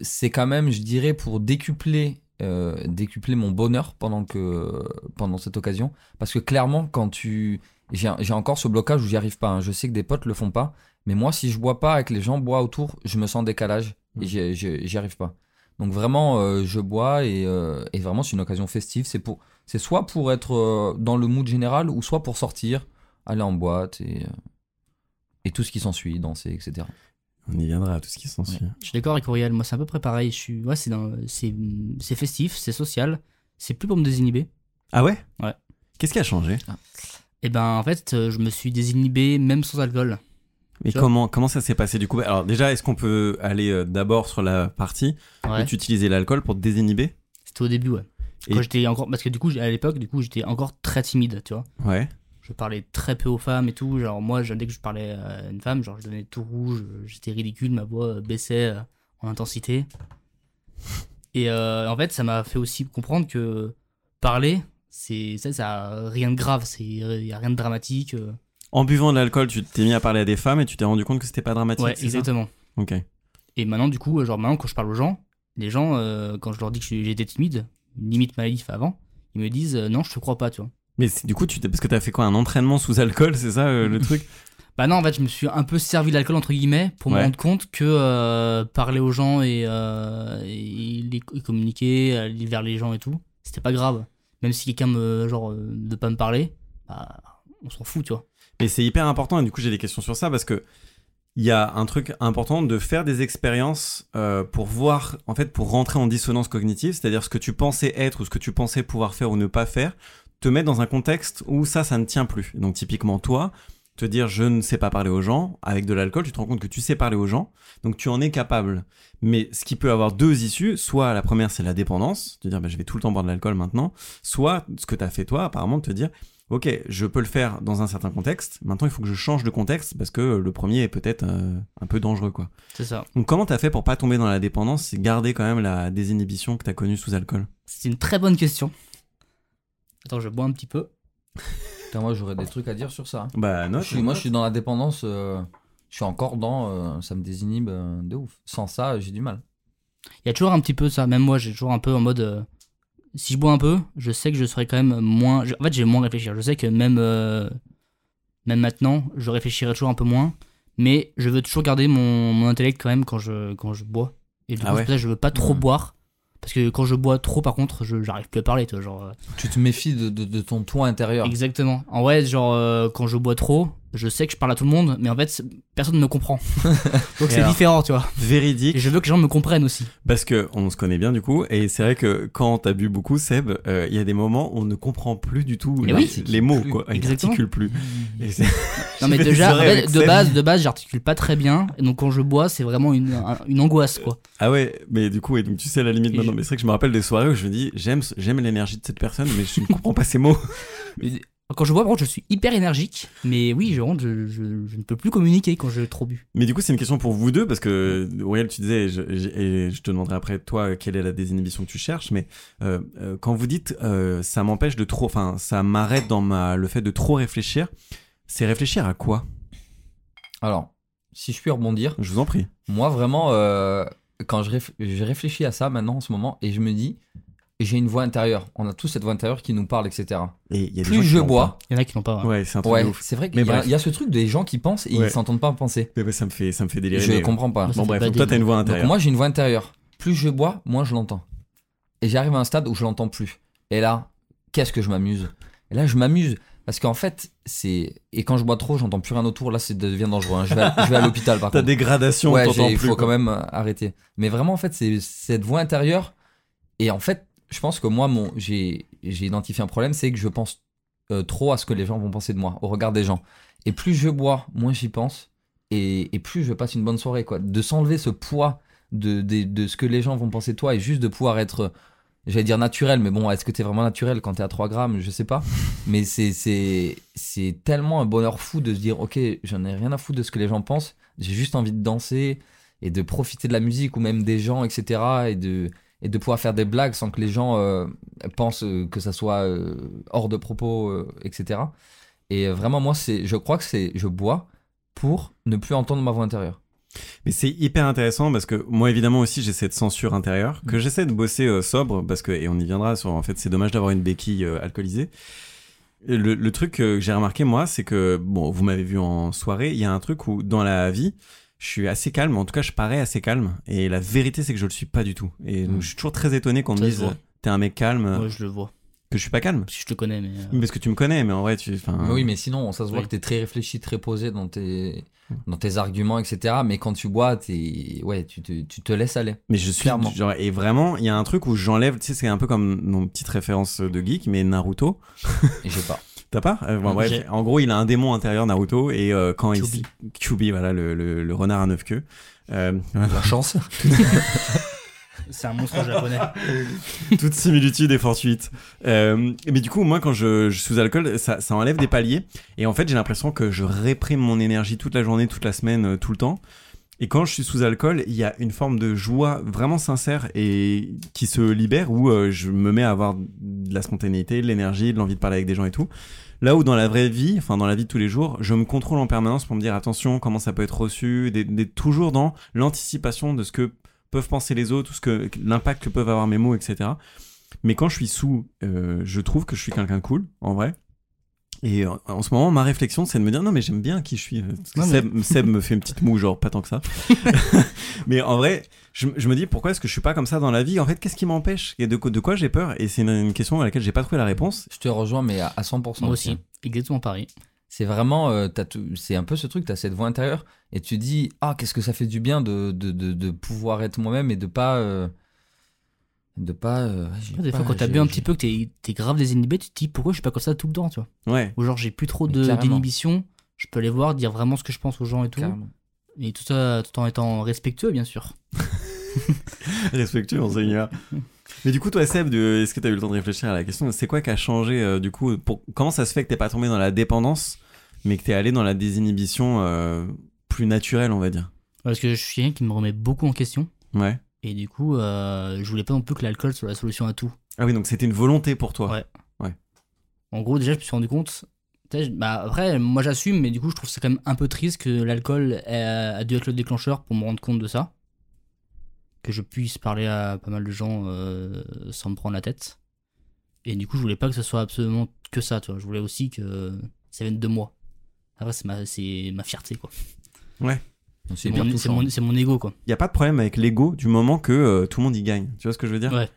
C'est quand même, je dirais, pour décupler, euh, décupler mon bonheur pendant, que, pendant cette occasion. Parce que clairement, quand tu. J'ai encore ce blocage où j'y arrive pas. hein. Je sais que des potes le font pas. Mais moi, si je bois pas et que les gens boivent autour, je me sens en décalage et j'y- j'y arrive pas. Donc vraiment, euh, je bois et, euh, et vraiment, c'est une occasion festive. C'est pour, c'est soit pour être euh, dans le mood général ou soit pour sortir, aller en boîte et, et tout ce qui s'ensuit, danser, etc. On y viendra à tout ce qui s'ensuit. Je suis d'accord avec Auriel, moi c'est à peu près pareil. Je suis, ouais, c'est dans- c'est c'est festif, c'est social, c'est plus pour me désinhiber. Ah ouais? Ouais. Qu'est-ce qui a changé? Et ben en fait, euh, je me suis désinhibé même sans alcool. Vois comment, comment ça s'est passé du coup? Alors déjà, est-ce qu'on peut aller euh, d'abord sur la partie Ouais. où tu utilisais l'alcool pour te désinhiber? C'était au début, ouais. Et- Quand j'étais encore, parce que du coup, à l'époque, du coup, j'étais encore très timide, tu vois. Ouais. Je parlais très peu aux femmes et tout. Genre moi, dès que je parlais à une femme, genre je donnais tout rouge, j'étais ridicule, ma voix euh, baissait euh, en intensité. Et euh, en fait, ça m'a fait aussi comprendre que parler, c'est ça, ça a rien de grave, il y a rien de dramatique. En buvant de l'alcool, tu t'es mis à parler à des femmes et tu t'es rendu compte que c'était pas dramatique. Ouais, exactement. Ok. Et maintenant, du coup, genre maintenant, quand je parle aux gens, les gens, euh, quand je leur dis que j'étais timide, limite maladif avant, ils me disent euh, non, je te crois pas, tu vois. Mais du coup, tu parce que t'as fait quoi Un entraînement sous alcool, c'est ça euh, le truc? Bah non, en fait, je me suis un peu servi d'alcool entre guillemets pour me rendre compte que euh, parler aux gens et, euh, et les et communiquer, aller vers les gens et tout, c'était pas grave. Même si quelqu'un me genre de pas me parler, bah on s'en fout, tu vois. Mais c'est hyper important et du coup j'ai des questions sur ça parce que il y a un truc important de faire des expériences euh, pour voir, en fait, pour rentrer en dissonance cognitive, c'est-à-dire ce que tu pensais être ou ce que tu pensais pouvoir faire ou ne pas faire, te mettre dans un contexte où ça, ça ne tient plus. Donc typiquement toi, te dire je ne sais pas parler aux gens, avec de l'alcool, tu te rends compte que tu sais parler aux gens, donc tu en es capable. Mais ce qui peut avoir deux issues, soit la première c'est la dépendance, te dire bah, je vais tout le temps boire de l'alcool maintenant, soit ce que tu as fait toi apparemment, de te dire ok, je peux le faire dans un certain contexte. Maintenant, il faut que je change de contexte parce que le premier est peut-être euh, un peu dangereux, quoi. C'est ça. Donc, comment t'as fait pour pas tomber dans la dépendance et garder quand même la désinhibition que t'as connue sous alcool? C'est une très bonne question. Attends, je bois un petit peu. Putain, moi, j'aurais des trucs à dire sur ça. hein. Bah, non. Je suis- moi, je suis dans la dépendance. euh, je suis encore dans. euh, ça me désinhibe euh, de ouf. Sans ça, j'ai du mal. Il y a toujours un petit peu ça. Même moi, j'ai toujours un peu en mode. euh, si je bois un peu, je sais que je serai quand même moins. je- en fait, j'ai moins réfléchir. Je sais que même, euh, même maintenant, je réfléchirai toujours un peu moins. Mais je veux toujours garder mon, mon intellect quand même quand je, quand je bois. Et du Ah coup, ouais. c'est pour ça que je veux pas trop Mhm. boire. Parce que quand je bois trop, par contre, je j'arrive plus à parler. Toi, genre, euh, Tu te méfies de, de- de ton toi intérieur. Exactement. En vrai, genre, euh, quand je bois trop, je sais que je parle à tout le monde, mais en fait, personne ne me comprend. [LAUGHS] Donc c'est différent, tu vois. Véridique, Et je veux que les gens me comprennent aussi. parce que on se connaît bien du coup, et c'est vrai que quand t'as bu beaucoup, Seb, euh, il y a des moments où on ne comprend plus du tout les, oui. les mots, quoi. Il Exactement. articule plus. [LAUGHS] Et Non mais [LAUGHS] déjà, en fait, de base, de base, j'articule pas très bien. Et donc quand je bois, c'est vraiment une, un- une angoisse, quoi. Ah ouais, mais du coup, et donc tu sais la limite Et maintenant. je- Mais c'est vrai que je me rappelle des soirées où je me dis, j'aime, j'aime l'énergie de cette personne, mais je ne comprends pas ses mots. Quand je bois, par contre, je suis hyper énergique. Mais oui, je, je, je, je ne peux plus communiquer quand j'ai trop bu. Mais du coup, c'est une question pour vous deux, parce que Auriel, tu disais, et je, et je te demanderai après, toi, quelle est la désinhibition que tu cherches, mais euh, euh, quand vous dites euh, ça m'empêche de trop, enfin, ça m'arrête dans ma, le fait de trop réfléchir, c'est réfléchir à quoi? Alors, si je puis rebondir, Je vous en prie. moi vraiment, euh, quand je, réf- je réfléchis à ça maintenant en ce moment, et je me dis, j'ai une voix intérieure. On a tous cette voix intérieure qui nous parle, etc. Et il y a des Plus je bois, Il y en a qui n'ont pas. ouais. Ouais, c'est un truc ouais, de ouf. c'est vrai Mais qu'il y, y a ce truc des gens qui pensent et Ouais. ils s'entendent pas penser. Mais, bah, ça me fait, ça me fait délirer. Je mais- comprends pas. Bon bref, pas donc toi des- t'as une voix Donc intérieure. moi j'ai une voix intérieure. Plus je bois, moins je l'entends. Et j'arrive à un stade où je l'entends plus. Et là, qu'est-ce que je m'amuse? Et là je m'amuse parce qu'en fait c'est et quand je bois trop, j'entends plus rien autour. Là, ça devient dangereux. hein. Je vais à, je vais à l'hôpital par [LAUGHS] Ta contre. dégradation, Ouais, t'entends j'ai- il faut quoi. quand même euh, arrêter. Mais vraiment en fait c'est cette voix intérieure. Et en fait, je pense que moi mon j'ai j'ai identifié un problème, c'est que je pense euh, trop à ce que les gens vont penser de moi, au regard des gens. Et plus je bois, moins j'y pense. Et, et plus je passe une bonne soirée, quoi. De s'enlever ce poids de, de, de ce que les gens vont penser de toi et juste de pouvoir être, j'allais dire naturel, mais bon, est-ce que t'es vraiment naturel quand t'es à 3 grammes? Je sais pas. Mais c'est, c'est, c'est tellement un bonheur fou de se dire, ok, j'en ai rien à foutre de ce que les gens pensent. J'ai juste envie de danser et de profiter de la musique ou même des gens, etc. Et de, et de pouvoir faire des blagues sans que les gens euh, pensent euh, que ça soit euh, hors de propos, euh, etc. Et vraiment, moi, c'est, je crois que c'est, je bois pour ne plus entendre ma voix intérieure. Mais c'est hyper intéressant parce que moi évidemment aussi j'ai cette censure intérieure que j'essaie de bosser sobre parce que et on y viendra sur en fait c'est dommage d'avoir une béquille alcoolisée. Le, le truc que j'ai remarqué moi c'est que bon vous m'avez vu en soirée il y a un truc où dans la vie je suis assez calme en tout cas je parais assez calme et la vérité c'est que je le suis pas du tout et donc Mm. je suis toujours très étonné qu'on me dise t'es un mec calme Moi, je le vois. que je suis pas calme Si je te connais, mais. euh, Oui, parce que tu me connais mais en vrai tu enfin Mais oui, mais sinon, ça se voit Oui. que t'es très réfléchi, très posé dans tes, dans tes arguments, etc. Mais quand tu bois, t'es, ouais, tu te, tu te laisses aller. Mais je suis Clairement. genre et vraiment il y a un truc où j'enlève tu sais c'est un peu comme mon petite référence de geek mais Naruto j'ai pas. [LAUGHS] T'as pas? Euh, bon, bref, j'ai- en gros, il a un démon intérieur Naruto et euh, quand il Kyuubi, voilà le, le, le renard à neuf queues. Euh, La chance. [LAUGHS] C'est un monstre japonais. [LAUGHS] toute similitude est fortuite. Euh, mais du coup, moi, quand je, je suis sous alcool, ça, ça enlève des paliers. Et en fait, j'ai l'impression que je réprime mon énergie toute la journée, toute la semaine, euh, tout le temps. Et quand je suis sous alcool, il y a une forme de joie vraiment sincère et qui se libère où euh, je me mets à avoir de la spontanéité, de l'énergie, de l'envie de parler avec des gens et tout. Là où dans la vraie vie, enfin dans la vie de tous les jours, je me contrôle en permanence pour me dire attention, comment ça peut être reçu, d'être d'être toujours dans l'anticipation de ce que peuvent penser les autres, tout ce que l'impact que peuvent avoir mes mots, etc. Mais quand je suis sous, euh, je trouve que je suis quelqu'un cool, en vrai. Et en, en ce moment, ma réflexion, c'est de me dire non, mais j'aime bien qui je suis. Parce que Non, mais- Seb, me fait une petite moue, genre pas tant que ça. [LAUGHS] [LAUGHS] mais en vrai, je, je me dis pourquoi est-ce que je suis pas comme ça dans la vie? En fait, qu'est-ce qui m'empêche? Et de, quoi- de quoi j'ai peur? Et c'est une, une question à laquelle j'ai pas trouvé la réponse. Je te rejoins, mais à, à 100%. Moi aussi. Exactement pareil. C'est vraiment, euh, t'as tout- c'est un peu ce truc, t'as cette voix intérieure et tu dis, ah, qu'est-ce que ça fait du bien de, de, de, de pouvoir être moi-même et de pas. euh, de pas. euh, Des pas- fois, quand t'as bu un petit peu, que t'es t'es grave désinhibé, tu te dis pourquoi je suis pas comme ça tout le temps, tu vois? Ouais. Ou genre, j'ai plus trop d'inhibition, je peux aller voir, dire vraiment ce que je pense aux gens et tout. Carrément. Et tout ça tout en étant respectueux, bien sûr. [LAUGHS] Respectueux, monseigneur. Mais du coup, toi, Seb, est-ce que t'as eu le temps de réfléchir à la question C'est quoi qui a changé, euh, du coup pour... Comment ça se fait que t'es pas tombé dans la dépendance, mais que t'es allé dans la désinhibition euh, plus naturelle, on va dire? Parce que je suis quelqu'un qui me remet beaucoup en question. Ouais. Et du coup, euh, je voulais pas non plus que l'alcool soit la solution à tout. Ah oui, donc c'était une volonté pour toi. Ouais. En gros, déjà, je me suis rendu compte. Bah, après, moi j'assume, mais du coup, je trouve ça quand même un peu triste que l'alcool a, dû être le déclencheur pour me rendre compte de ça. Que je puisse parler à pas mal de gens euh, sans me prendre la tête. Et du coup, je voulais pas que ce soit absolument que ça, tu vois. Je voulais aussi que ça vienne de moi. Après, c'est ma, c'est ma fierté, quoi. Donc, C'est mon, mon, ego, quoi. Il y a pas de problème avec l'ego du moment que euh, tout le monde y gagne. Tu vois ce que je veux dire? Ouais.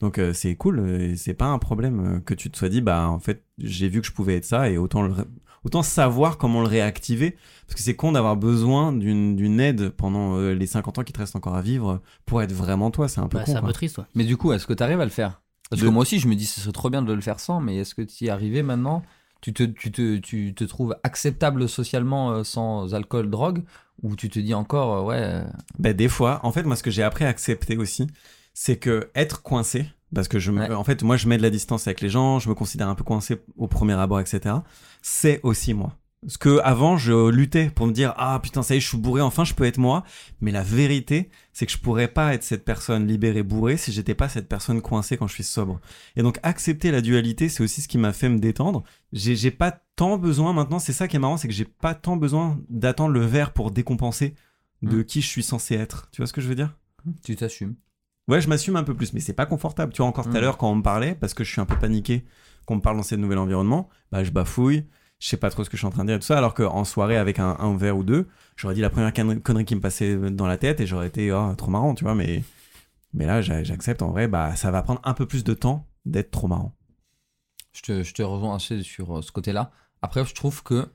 Donc euh, c'est cool, euh, et c'est pas un problème euh, que tu te sois dit bah en fait j'ai vu que je pouvais être ça et autant le ré- autant savoir comment le réactiver parce que c'est con d'avoir besoin d'une d'une aide pendant euh, les 50 ans qui te restent encore à vivre pour être vraiment toi, c'est un peu Bah, con. c'est un peu triste, ouais. Mais du coup, est-ce que tu arrives à le faire? Parce De- que moi aussi, je me dis, ce serait trop bien de le faire sans, mais est-ce que tu y es arrivé maintenant? Tu te, tu, te, tu te trouves acceptable socialement euh, sans alcool, drogue? Ou tu te dis encore, euh, ouais, euh, Ben, des fois, en fait, moi, ce que j'ai appris à accepter aussi, c'est que être coincé, parce que je, me- Ouais. en fait, moi, je mets de la distance avec les gens, je me considère un peu coincé au premier abord, etc. C'est aussi moi. Parce que avant, je luttais pour me dire ah putain ça y est, je suis bourré, enfin je peux être moi. Mais la vérité, c'est que je pourrais pas être cette personne libérée bourrée si j'étais pas cette personne coincée quand je suis sobre. Et donc accepter la dualité, c'est aussi ce qui m'a fait me détendre. J'ai pas tant besoin maintenant. C'est ça qui est marrant, c'est que j'ai pas tant besoin d'attendre le verre pour décompenser de Mm. qui je suis censé être. Tu vois ce que je veux dire? Tu t'assumes. Ouais, je m'assume un peu plus, mais c'est pas confortable. Tu vois, encore tout à Mm. l'heure, quand on me parlait, parce que je suis un peu paniqué, qu'on me parle dans ce nouvel environnement, bah, je bafouille, je sais pas trop ce que je suis en train de dire et tout ça, alors qu'en soirée, avec un, un verre ou deux, j'aurais dit la première connerie qui me passait dans la tête et j'aurais été oh, trop marrant, tu vois, mais, mais là, j'a- j'accepte, en vrai, bah, ça va prendre un peu plus de temps d'être trop marrant. Je te, je te rejoins assez sur euh, ce côté-là. Après, je trouve que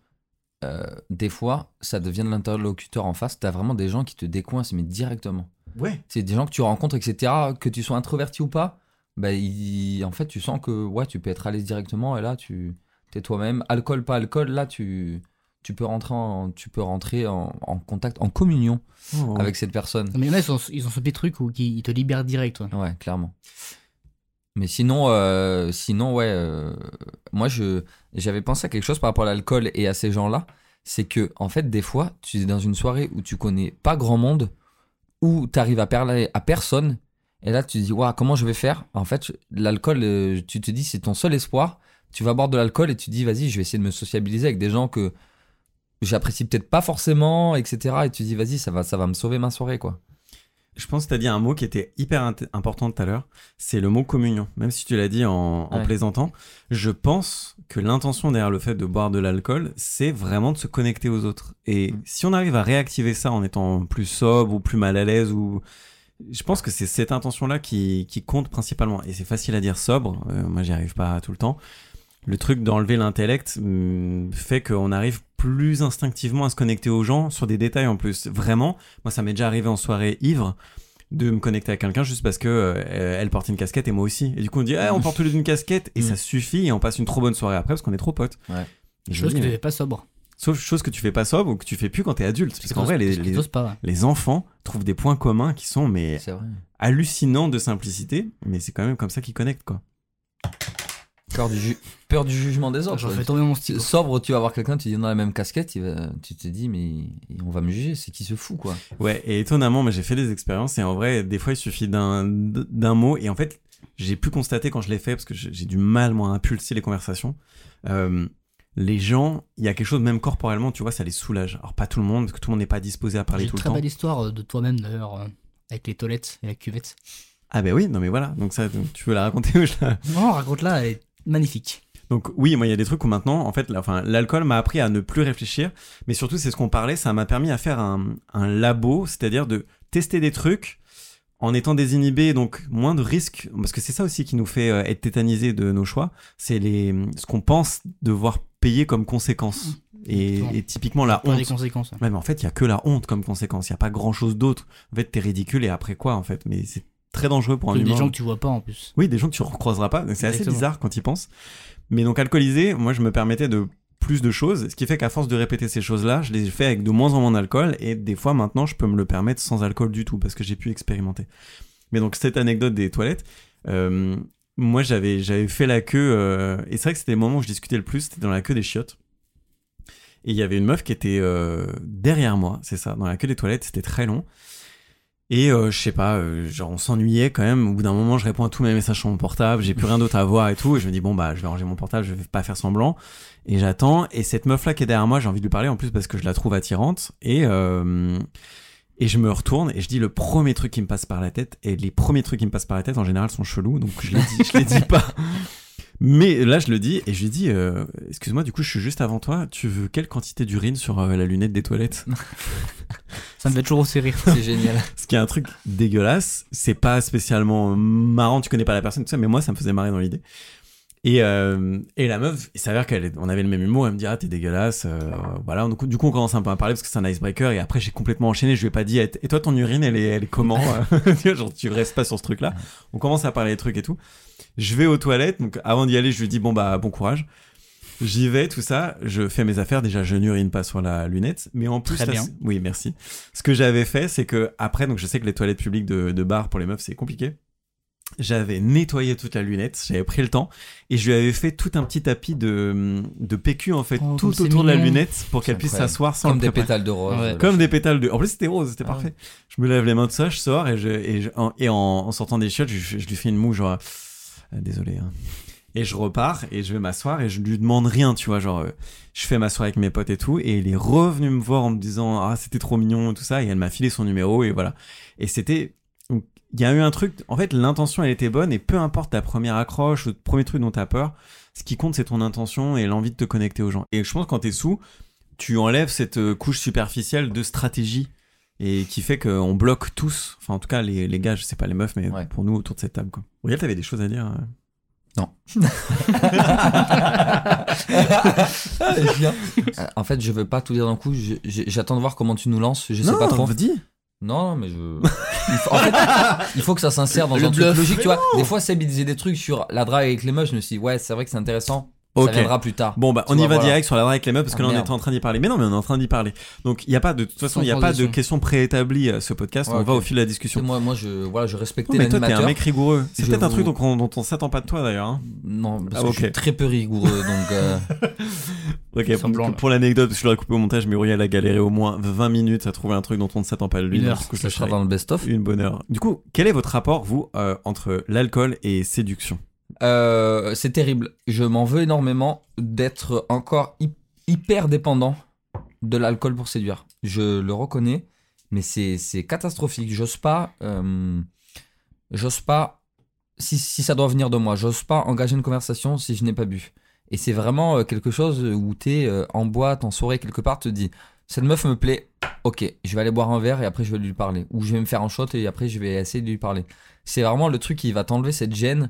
euh, des fois, ça devient de l'interlocuteur en face. T'as vraiment des gens qui te décoincent, mais directement. Ouais. C'est des gens que tu rencontres, etc. Que tu sois introverti ou pas, bah, il- en fait, tu sens que ouais, tu peux être à l'aise directement et là, tu es toi-même. Alcool, pas alcool, là, tu, tu peux rentrer, en, tu peux rentrer en, en contact, en communion Oh. avec cette personne. Mais il y en a, ils ont, ils ont ce petit truc où qui ils te libèrent direct, ouais. Ouais, clairement. Mais sinon, euh, sinon ouais, euh, moi je j'avais pensé à quelque chose par rapport à l'alcool et à ces gens-là, c'est que en fait des fois tu es dans une soirée où tu connais pas grand monde, où tu arrives à parler à personne, et là tu te dis waouh comment je vais faire? En fait l'alcool, euh, tu te dis c'est ton seul espoir. Tu vas boire de l'alcool et tu dis vas-y je vais essayer de me sociabiliser avec des gens que j'apprécie peut-être pas forcément, etc. Et tu dis, vas-y, ça va, ça va me sauver ma soirée, quoi. Je pense que tu as dit un mot qui était hyper important tout à l'heure, c'est le mot communion. Même si tu l'as dit en, en Ouais. plaisantant, je pense que l'intention derrière le fait de boire de l'alcool, c'est vraiment de se connecter aux autres. Et Mm. si on arrive à réactiver ça en étant plus sobre ou plus mal à l'aise, ou je pense que c'est cette intention-là qui, qui compte principalement. Et c'est facile à dire sobre, euh, moi j'y arrive pas tout le temps. Le truc d'enlever l'intellect hum, fait qu'on arrive plus instinctivement à se connecter aux gens sur des détails en plus. Vraiment, moi ça m'est déjà arrivé en soirée ivre de me connecter à quelqu'un juste parce que euh, elle porte une casquette et moi aussi. Et du coup on dit ah, on porte tous les deux une casquette et Mm. ça suffit et on passe une trop bonne soirée après parce qu'on est trop potes. Ouais. Chose me que tu fais pas sobre. Sauf chose que tu fais pas sobre ou que tu fais plus quand t'es adulte. Parce qu'en vrai les, les, t'oses pas, ouais. les enfants trouvent des points communs qui sont mais hallucinants de simplicité, mais c'est quand même comme ça qu'ils connectent quoi. Peur du, ju- [LAUGHS] peur du jugement des autres. J'en fais tomber mon stylo. Sobre, tu vas voir quelqu'un, tu dis dans la même casquette, il va- tu te dis, mais on va me juger, c'est qui se fout, quoi. Ouais, et étonnamment, j'ai fait des expériences et en vrai, des fois il suffit d'un d'un mot et en fait, j'ai pu constater quand je l'ai fait parce que j'ai j'ai du mal moi à impulser les conversations. Euh, les gens, il y a quelque chose même corporellement, tu vois, ça les soulage. Alors pas tout le monde parce que tout le monde n'est pas disposé à parler J'ai une tout le très temps. belle histoire euh, de toi-même d'ailleurs, euh, avec les toilettes et la cuvette. Ah ben oui, non mais voilà. Donc ça, tu veux la raconter ou je la- Non, raconte-la, elle est magnifique. Donc oui, moi il y a des trucs où maintenant, en fait, la- enfin, l'alcool m'a appris à ne plus réfléchir, mais surtout c'est ce qu'on parlait, ça m'a permis à faire un, un labo, c'est-à-dire de tester des trucs en étant désinhibé, donc moins de risques, parce que c'est ça aussi qui nous fait euh, être tétanisé de nos choix, c'est les ce qu'on pense devoir payer comme conséquence. Et, typiquement la Pas les honte. conséquences. ouais. Ouais, mais en fait, il y a que la honte comme conséquence. Il y a pas grand-chose d'autre. En fait, t'es ridicule et après quoi, en fait? Mais c'est très dangereux pour un Des humain. gens que tu vois pas en plus. Oui, des gens que tu recroiseras pas. C'est assez bizarre quand ils pensent. Mais donc alcoolisé, moi je me permettais de plus de choses, ce qui fait qu'à force de répéter ces choses-là, je les fais avec de moins en moins d'alcool et des fois maintenant je peux me le permettre sans alcool du tout parce que j'ai pu expérimenter. Mais donc cette anecdote des toilettes, euh, moi j'avais j'avais fait la queue euh, et c'est vrai que c'était le moment où je discutais le plus, c'était dans la queue des chiottes. Et il y avait une meuf qui était euh, derrière moi, c'est ça, dans la queue des toilettes, c'était très long. Et euh, je sais pas, euh, genre on s'ennuyait quand même. Au bout d'un moment, je réponds à tous mes messages sur mon portable, j'ai plus rien d'autre à voir et tout. Et je me dis bon bah je vais ranger mon portable, je vais pas faire semblant. Et j'attends. Et cette meuf là qui est derrière moi, j'ai envie de lui parler en plus parce que je la trouve attirante. Et euh, et je me retourne et je dis le premier truc qui me passe par la tête. Et les premiers trucs qui me passent par la tête en général sont chelous, donc je les dis, je les dis [LAUGHS] pas. Mais là, je le dis et je lui dis, euh, excuse-moi, du coup, je suis juste avant toi. Tu veux quelle quantité d'urine sur euh, la lunette des toilettes? [LAUGHS] Ça me fait toujours aussi rire. C'est génial. [LAUGHS] Ce qui est un truc dégueulasse, c'est pas spécialement marrant, tu connais pas la personne, tout ça, mais moi ça me faisait marrer dans l'idée. Et, euh, et la meuf, il s'avère qu'on avait le même humour, elle me dit ah t'es dégueulasse, euh, voilà. Donc, du coup on commence un peu à parler parce que c'est un icebreaker et après j'ai complètement enchaîné, je lui ai pas dit et toi ton urine elle est, elle est comment [LAUGHS] Genre tu restes pas sur ce truc là. On commence à parler des trucs et tout. Je vais aux toilettes, donc avant d'y aller je lui dis bon bah bon courage. J'y vais, tout ça, je fais mes affaires. Déjà, je n'urine pas sur la lunette, mais en plus, Très là, bien. c'est- oui, merci. Ce que j'avais fait, c'est que après, donc je sais que les toilettes publiques de, de bar pour les meufs, c'est compliqué. J'avais nettoyé toute la lunette, j'avais pris le temps et je lui avais fait tout un petit tapis de, de PQ en fait Oh, comme tout c'est autour de la mignon. lunette pour qu'elle puisse incroyable. s'asseoir sans Comme le des préparer. pétales de rose. Ouais. euh, Comme des pétales de. En plus, c'était rose, c'était Ah parfait. Je me lève les mains de ça, je sors et, je, et, je- en, et en, en sortant des chiottes, je, je lui fais une moue, genre. Euh, désolé. hein. Et je repars et je vais m'asseoir et je lui demande rien, tu vois. Genre, euh, je fais m'asseoir avec mes potes et tout. Et il est revenu me voir en me disant Ah, c'était trop mignon et tout ça. Et elle m'a filé son numéro et voilà. Et c'était. Il y a eu un truc. En fait, l'intention, elle était bonne et peu importe ta première accroche ou le premier truc dont t'as peur, ce qui compte, c'est ton intention et l'envie de te connecter aux gens. Et je pense que quand t'es sous, tu enlèves cette euh, couche superficielle de stratégie et qui fait qu'on bloque tous, enfin en tout cas les, les gars, je sais pas les meufs, mais Ouais. pour nous autour de cette table quoi. Regarde, t'avais des choses à dire. euh. Non. [LAUGHS] Viens. Euh, en fait, je veux pas tout dire d'un coup. J'attends de voir comment tu nous lances. Je sais non, pas trop. dis. Non, non, mais je. Il faut, en fait, il faut que ça s'insère dans Le un truc logique, tu vois. Des fois, Seb il disait des trucs sur la drague avec les meufs. Je me suis dit, ouais, c'est vrai que c'est intéressant. Ok. Ça viendra plus tard. Bon bah on y va voilà. direct sur la drague avec les meufs parce que Ah, là on merde. était en train d'y parler. Mais non mais on est en train d'y parler. Donc il y a pas de, de toute façon il y a pas de questions préétablies à ce podcast. Ouais, on va au fil de la discussion. moi, moi, je, voilà, je respectais Non, mais toi t'es un mec rigoureux. C'est peut-être un truc dont on, dont on s'attend pas de toi d'ailleurs. hein. Non, parce Ah, que je suis très peu rigoureux, donc. euh, [LAUGHS] Ok, Semblant, pour, l'anecdote, je l'aurais coupé au montage, mais Uriel a galéré au moins 20 minutes à trouver un truc dont on ne s'attend pas de lui. Une heure. ça sera dans le best-of. Une bonne heure. Du coup, quel est votre rapport, vous, euh, entre l'alcool et séduction? Euh, c'est terrible. Je m'en veux énormément d'être encore hy- hyper dépendant de l'alcool pour séduire. Je le reconnais, mais c'est catastrophique. J'ose pas. euh, j'ose pas. Si, si ça doit venir de moi, j'ose pas engager une conversation si je n'ai pas bu. Et c'est vraiment euh, quelque chose où t'es euh, en boîte, en soirée, quelque part, te dis cette meuf me plaît, ok, je vais aller boire un verre et après je vais lui parler. Ou je vais me faire un shot et après je vais essayer de lui parler. C'est vraiment le truc qui va t'enlever cette gêne.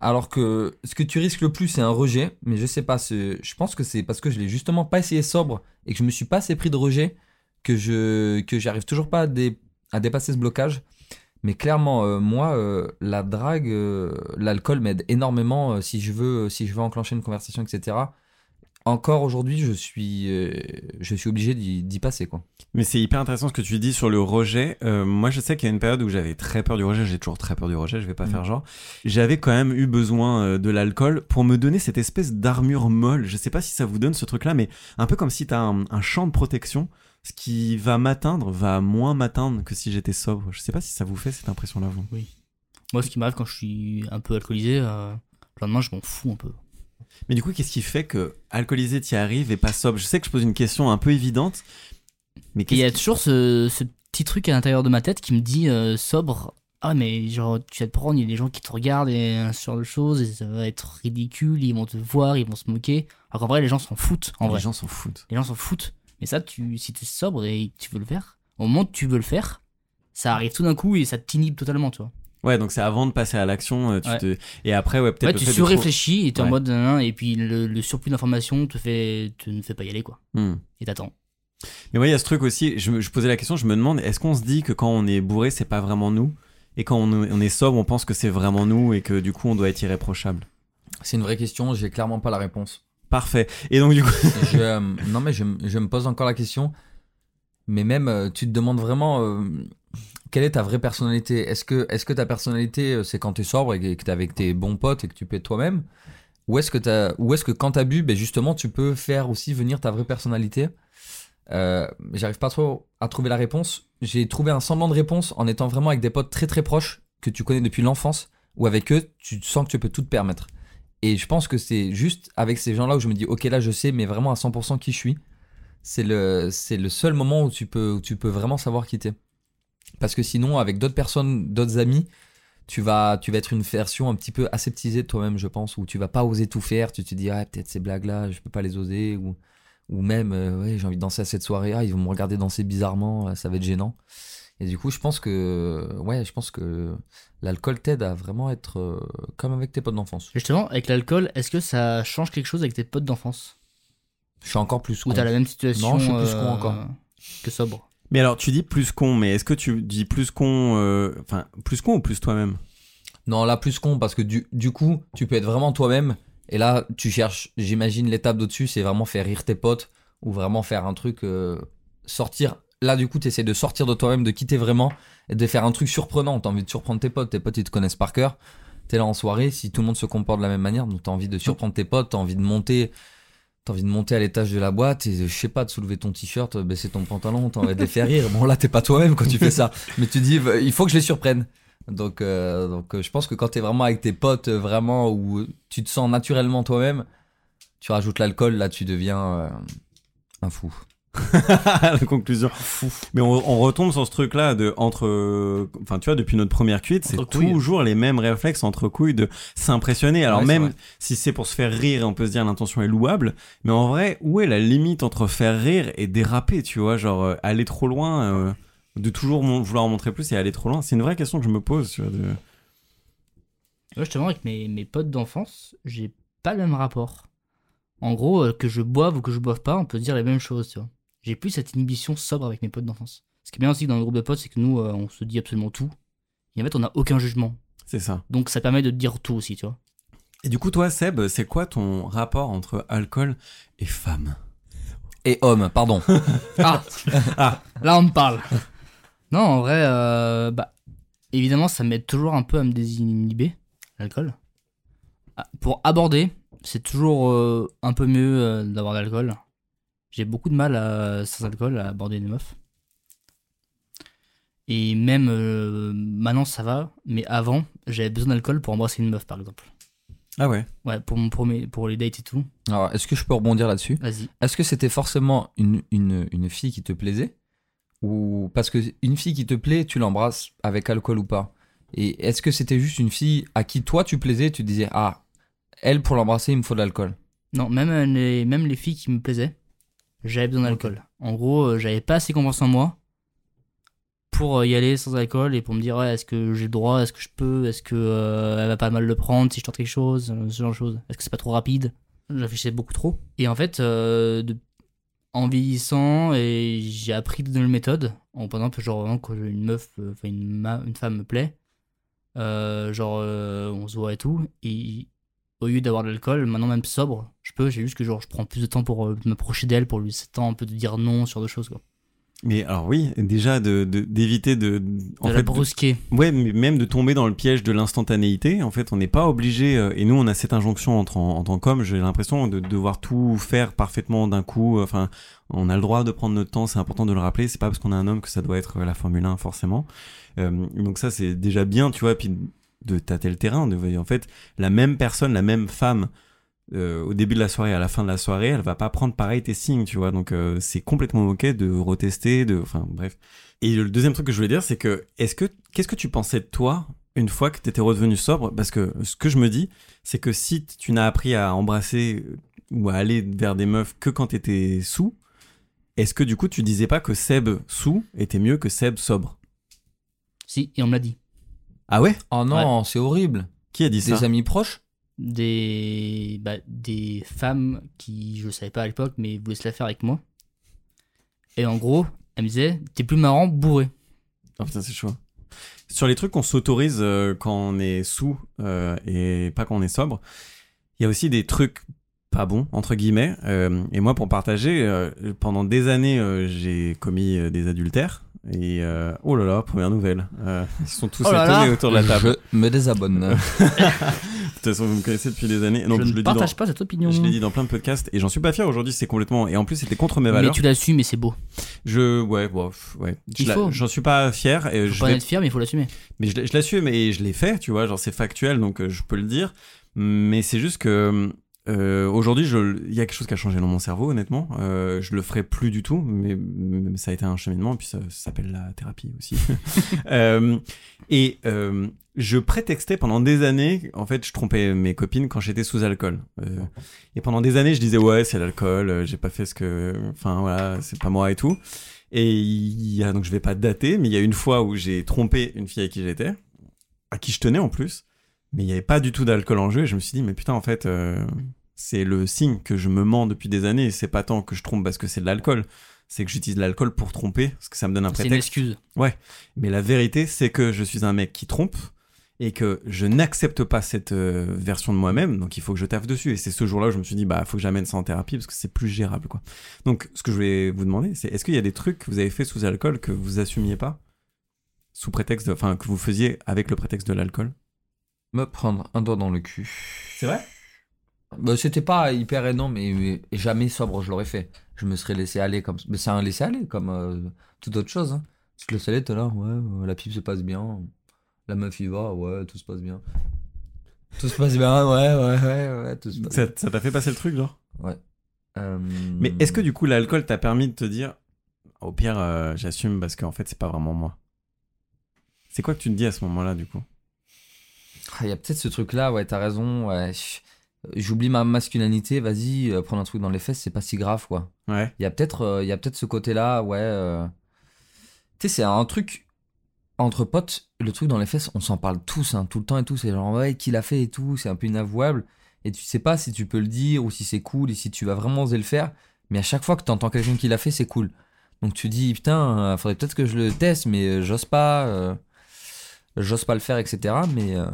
Alors que ce que tu risques le plus, c'est un rejet. Mais je sais pas, je pense que c'est parce que je l'ai justement pas essayé sobre et que je me suis pas assez pris de rejet que je que j'arrive toujours pas à, dé- à dépasser ce blocage. Mais clairement, euh, moi, euh, la drague, euh, l'alcool m'aide énormément si je veux, si je veux enclencher une conversation, etc. Encore aujourd'hui, je suis, euh, je suis obligé d'y passer, quoi. Mais c'est hyper intéressant ce que tu dis sur le rejet. Euh, moi, je sais qu'il y a une période où j'avais très peur du rejet. J'ai toujours très peur du rejet. Je vais pas Mm. faire genre. J'avais quand même eu besoin euh, de l'alcool pour me donner cette espèce d'armure molle. Je sais pas si ça vous donne ce truc-là, mais un peu comme si t'as un, un champ de protection. Ce qui va m'atteindre va moins m'atteindre que si j'étais sobre. Je sais pas si ça vous fait cette impression-là, vous. Moi, ce qui m'arrive quand je suis un peu alcoolisé, euh, le lendemain, je m'en fous un peu. Mais du coup, qu'est-ce qui fait que alcoolisé t'y arrives et pas sobre? Je sais que je pose une question un peu évidente, mais il y a toujours ce, ce petit truc à l'intérieur de ma tête qui me dit euh, sobre. Ah, mais genre, tu vas te prendre, il y a des gens qui te regardent et ce genre de choses, et ça va être ridicule, ils vont te voir, ils vont se moquer. Alors qu'en vrai, les gens s'en foutent. En les vrai, gens s'en foutent les gens s'en foutent. Mais ça, tu, si tu es sobre et que tu veux le faire, au moment où tu veux le faire, ça arrive tout d'un coup et ça t'inhibe totalement, tu vois. Ouais, donc c'est avant de passer à l'action, euh, tu Ouais. te... et après, ouais, peut-être Ouais, tu de trop- surréfléchis et t'es en mode nan, nan, et puis le, le surplus d'informations te fait, te ne fait pas y aller, quoi. Hmm. Et t'attends. Mais ouais, il y a ce truc aussi, je, me- je posais la question, je me demande, est-ce qu'on se dit que quand on est bourré, c'est pas vraiment nous? Et quand on, on est sobre, on pense que c'est vraiment nous et que du coup, on doit être irréprochable? C'est une vraie question, j'ai clairement pas la réponse. Parfait. Et donc, du coup, [LAUGHS] je, euh, non mais je, me pose encore la question. Mais même, euh, tu te demandes vraiment euh, quelle est ta vraie personnalité? Est-ce que, ta personnalité, euh, c'est quand t'es sobre et que t'es avec tes bons potes et que tu peux toi-même? Ou est-ce que, quand t'as bu, ben justement, tu peux faire aussi venir ta vraie personnalité? Euh, J'arrive pas trop à trouver la réponse. J'ai trouvé un semblant de réponse en étant vraiment avec des potes très très proches que tu connais depuis l'enfance, ou avec eux, tu sens que tu peux tout te permettre. Et je pense que c'est juste avec ces gens-là où je me dis, ok, là je sais, mais vraiment à 100% qui je suis. C'est le, le seul moment où tu peux, tu peux vraiment savoir qui t'es. Parce que sinon, avec d'autres personnes, d'autres amis, tu vas, tu vas être une version un petit peu aseptisée de toi-même, je pense, où tu vas pas oser tout faire. Tu te dis, ah, peut-être ces blagues-là, je peux pas les oser. Ou, ou même, euh, ouais, j'ai envie de danser à cette soirée, ah, ils vont me regarder danser bizarrement, euh, ça va être gênant. Et du coup, je pense que, ouais, je pense que l'alcool t'aide à vraiment être euh, comme avec tes potes d'enfance. Justement, avec l'alcool, est-ce que ça change quelque chose avec tes potes d'enfance? Je suis encore plus Ou con. t'as la même situation Non, je suis plus euh, con encore. que sobre mais alors, tu dis plus con, mais est-ce que tu dis plus con, euh, enfin, plus con ou plus toi-même? Non, là, plus con, parce que du, coup, tu peux être vraiment toi-même. Et là, tu cherches, j'imagine, l'étape d'au-dessus, c'est vraiment faire rire tes potes ou vraiment faire un truc, euh, sortir. Là, du coup, tu essaies de sortir de toi-même, de quitter vraiment et de faire un truc surprenant. T'as envie de surprendre tes potes. Tes potes, ils te connaissent par cœur. T'es là en soirée, si tout le monde se comporte de la même manière, donc t'as envie de surprendre tes potes, t'as envie de monter. T'as envie de monter à l'étage de la boîte et je sais pas, de soulever ton t-shirt, baisser ton pantalon, t'as envie de les faire rire. Bon là t'es pas toi-même quand tu fais ça, [LAUGHS] mais tu dis il faut que je les surprenne. Donc, euh, donc euh, je pense que quand t'es vraiment avec tes potes, euh, vraiment où tu te sens naturellement toi-même, tu rajoutes l'alcool, là tu deviens euh, un fou. [LAUGHS] la conclusion. Mais on, on retombe sur ce truc-là de entre, enfin tu vois, depuis notre première cuite, c'est toujours les mêmes réflexes entre couilles de s'impressionner. Alors Ouais, même si c'est pour se faire rire, on peut se dire l'intention est louable, mais en vrai, où est la limite entre faire rire et déraper, tu vois, genre euh, aller trop loin, euh, de toujours mon- vouloir en montrer plus et aller trop loin? C'est une vraie question que je me pose, tu vois. De... Justement, avec mes, mes potes d'enfance, j'ai pas le même rapport. En gros, euh, que je boive ou que je boive pas, on peut dire les mêmes choses, tu vois. J'ai plus cette inhibition sobre avec mes potes d'enfance. Ce qui est bien aussi dans le groupe de potes, c'est que nous, euh, on se dit absolument tout. Et en fait, on n'a aucun jugement. C'est ça. Donc, ça permet de dire tout aussi, tu vois. Et du coup, toi, Seb, c'est quoi ton rapport entre alcool et femme? Et homme, pardon. [LAUGHS] Ah, Là, on me parle. Non, en vrai, euh, bah, évidemment, ça m'aide toujours un peu à me désinhiber, l'alcool. Ah, Pour aborder, c'est toujours euh, un peu mieux euh, d'avoir de l'alcool. J'ai beaucoup de mal à, sans alcool à aborder des meufs. Et même euh, maintenant, ça va, mais avant, j'avais besoin d'alcool pour embrasser une meuf, par exemple. Ah ouais. Ouais, pour, mon, pour, mes- pour les dates et tout. Alors, est-ce que je peux rebondir là-dessus? Vas-y. Est-ce que c'était forcément une, une, une fille qui te plaisait? Ou parce que une fille qui te plaît, tu l'embrasses avec alcool ou pas? Et est-ce que c'était juste une fille à qui toi tu plaisais, tu disais ah elle pour l'embrasser il me faut de l'alcool? Non, même euh, les, même les filles qui me plaisaient, j'avais besoin d'alcool. En gros, euh, j'avais pas assez confiance en moi pour euh, y aller sans alcool et pour me dire ouais, est-ce que j'ai le droit, est-ce que je peux, est-ce que euh, elle va pas mal le prendre si je tente quelque chose, ce genre de choses. Est-ce que c'est pas trop rapide? Réfléchissais beaucoup trop. Et en fait, euh, de- en vieillissant, et j'ai appris de nouvelles méthodes. En par exemple, genre vraiment, quand une meuf, enfin une, ma- une femme me plaît, euh, genre on se voit et tout, et au lieu d'avoir de l'alcool, maintenant même sobre, je peux, j'ai juste que genre je prends plus de temps pour euh, m'approcher d'elle, pour lui le temps un peu de dire non sur des choses quoi. Mais alors oui, déjà de de- d'éviter de, en de fait la de- brusquer. Ouais, mais même de tomber dans le piège de l'instantanéité. En fait, on n'est pas obligé, euh, et nous, on a cette injonction en, tant- en tant qu'homme, j'ai l'impression de devoir tout faire parfaitement d'un coup. Enfin, on a le droit de prendre notre temps, c'est important de le rappeler. C'est pas parce qu'on est un homme que ça doit être la Formule 1, forcément. Euh, donc ça, c'est déjà bien, tu vois, puis de tâter le terrain. En fait, la même personne, la même femme, euh, au début de la soirée, à la fin de la soirée, elle va pas prendre pareil tes signes, tu vois. Donc euh, c'est complètement ok de retester, de, enfin bref. Et le deuxième truc que je voulais dire, c'est que est-ce que qu'est-ce que tu pensais de toi une fois que t'étais redevenu sobre? Parce que ce que je me dis, c'est que si tu n'as appris à embrasser euh, ou à aller vers des meufs que quand t'étais sous, est-ce que du coup tu disais pas que Seb sous était mieux que Seb sobre? Si, et on me l'a dit. Ah ouais? Oh non, c'est horrible. Qui a dit ça? Des amis proches? Des, bah, des femmes qui, je savais pas à l'époque, mais voulaient se la faire avec moi. Et en gros, elle me disait, t'es plus marrant bourré. Oh putain, c'est chaud. Sur les trucs qu'on s'autorise euh, quand on est sous euh, et pas quand on est sobre, il y a aussi des trucs pas bons, entre guillemets. Euh, et moi, pour partager, euh, pendant des années, euh, j'ai commis euh, des adultères. Et euh, oh là là, première nouvelle. Euh, ils sont tous Oh là étonnés là. autour de la table. Je me désabonne. [LAUGHS] De toute façon, vous me connaissez depuis des années. Donc, je je, ne le dis dans, partage pas cette opinion. je l'ai dit dans plein de podcasts et j'en suis pas fier aujourd'hui. C'est complètement. Et en plus, c'était contre mes mais valeurs. tu l'assumes et c'est beau. Je, ouais, bon, ouais. Je. J'en suis pas fier. Et Faut je pas vais être fier, mais il faut l'assumer. mais je, je l'assume et je l'ai fait, tu vois, genre c'est factuel, donc je peux le dire. Mais c'est juste que euh, aujourd'hui, il y a quelque chose qui a changé dans mon cerveau, honnêtement. Euh, je le ferai plus du tout, mais, mais ça a été un cheminement, puis ça, ça s'appelle la thérapie aussi. [LAUGHS] [LAUGHS] Euh, et euh, je prétextais pendant des années, en fait, je trompais mes copines quand j'étais sous alcool. Euh, et pendant des années, je disais ouais, c'est l'alcool, j'ai pas fait ce que, enfin voilà, c'est pas moi et tout. Et il y a, donc je vais pas dater, mais il y a une fois où j'ai trompé une fille avec qui j'étais, à qui je tenais en plus, mais il y avait pas du tout d'alcool en jeu, et je me suis dit, mais putain, en fait, euh, c'est le signe que je me mens depuis des années, et c'est pas tant que je trompe parce que c'est de l'alcool, c'est que j'utilise l'alcool pour tromper, parce que ça me donne un C'est une prétexte. excuse. Mais la vérité, c'est que je suis un mec qui trompe, et que je n'accepte pas cette euh, version de moi-même, donc il faut que je taffe dessus. Et c'est ce jour-là où je me suis dit, bah, faut que j'amène ça en thérapie parce que c'est plus gérable, quoi. Donc, ce que je voulais vous demander, c'est est-ce qu'il y a des trucs que vous avez fait sous alcool que vous assumiez pas? Sous prétexte de. Enfin, que vous faisiez avec le prétexte de l'alcool? Me prendre un doigt dans le cul. C'est vrai? Bah, c'était pas hyper énorme, mais, mais jamais sobre, je l'aurais fait. Je me serais laissé aller comme. Mais c'est un laisser aller, comme euh, toute autre chose. Hein. Tu te laisses aller, t'es là, ouais, euh, la pipe se passe bien. La meuf y va, ouais, tout se passe bien. Tout se passe bien, ouais, ouais, ouais, ouais, tout se passe Ça ça t'a fait passer le truc, genre? Ouais. Euh, Mais est-ce que du coup, l'alcool t'a permis de te dire, au pire, euh, j'assume parce qu'en fait, c'est pas vraiment moi? C'est quoi que tu te dis à ce moment-là, du coup? Ah, Il y a peut-être ce truc-là, ouais, t'as raison. Ouais. J'oublie ma masculinité, vas-y, euh, prendre un truc dans les fesses, c'est pas si grave, quoi. Ouais. Il y a peut-être euh, il y a peut-être ce côté-là, ouais. euh, Tu sais, c'est un truc entre potes, le truc dans les fesses, on s'en parle tous, hein, tout le temps et tout. C'est genre, ouais, qui l'a fait et tout, c'est un peu inavouable. Et tu sais pas si tu peux le dire ou si c'est cool et si tu vas vraiment oser le faire. Mais à chaque fois que tu entends quelqu'un qui l'a fait, c'est cool. Donc tu dis, putain, euh, faudrait peut-être que je le teste, mais euh, j'ose pas. euh, j'ose pas le faire, etc. Mais, euh,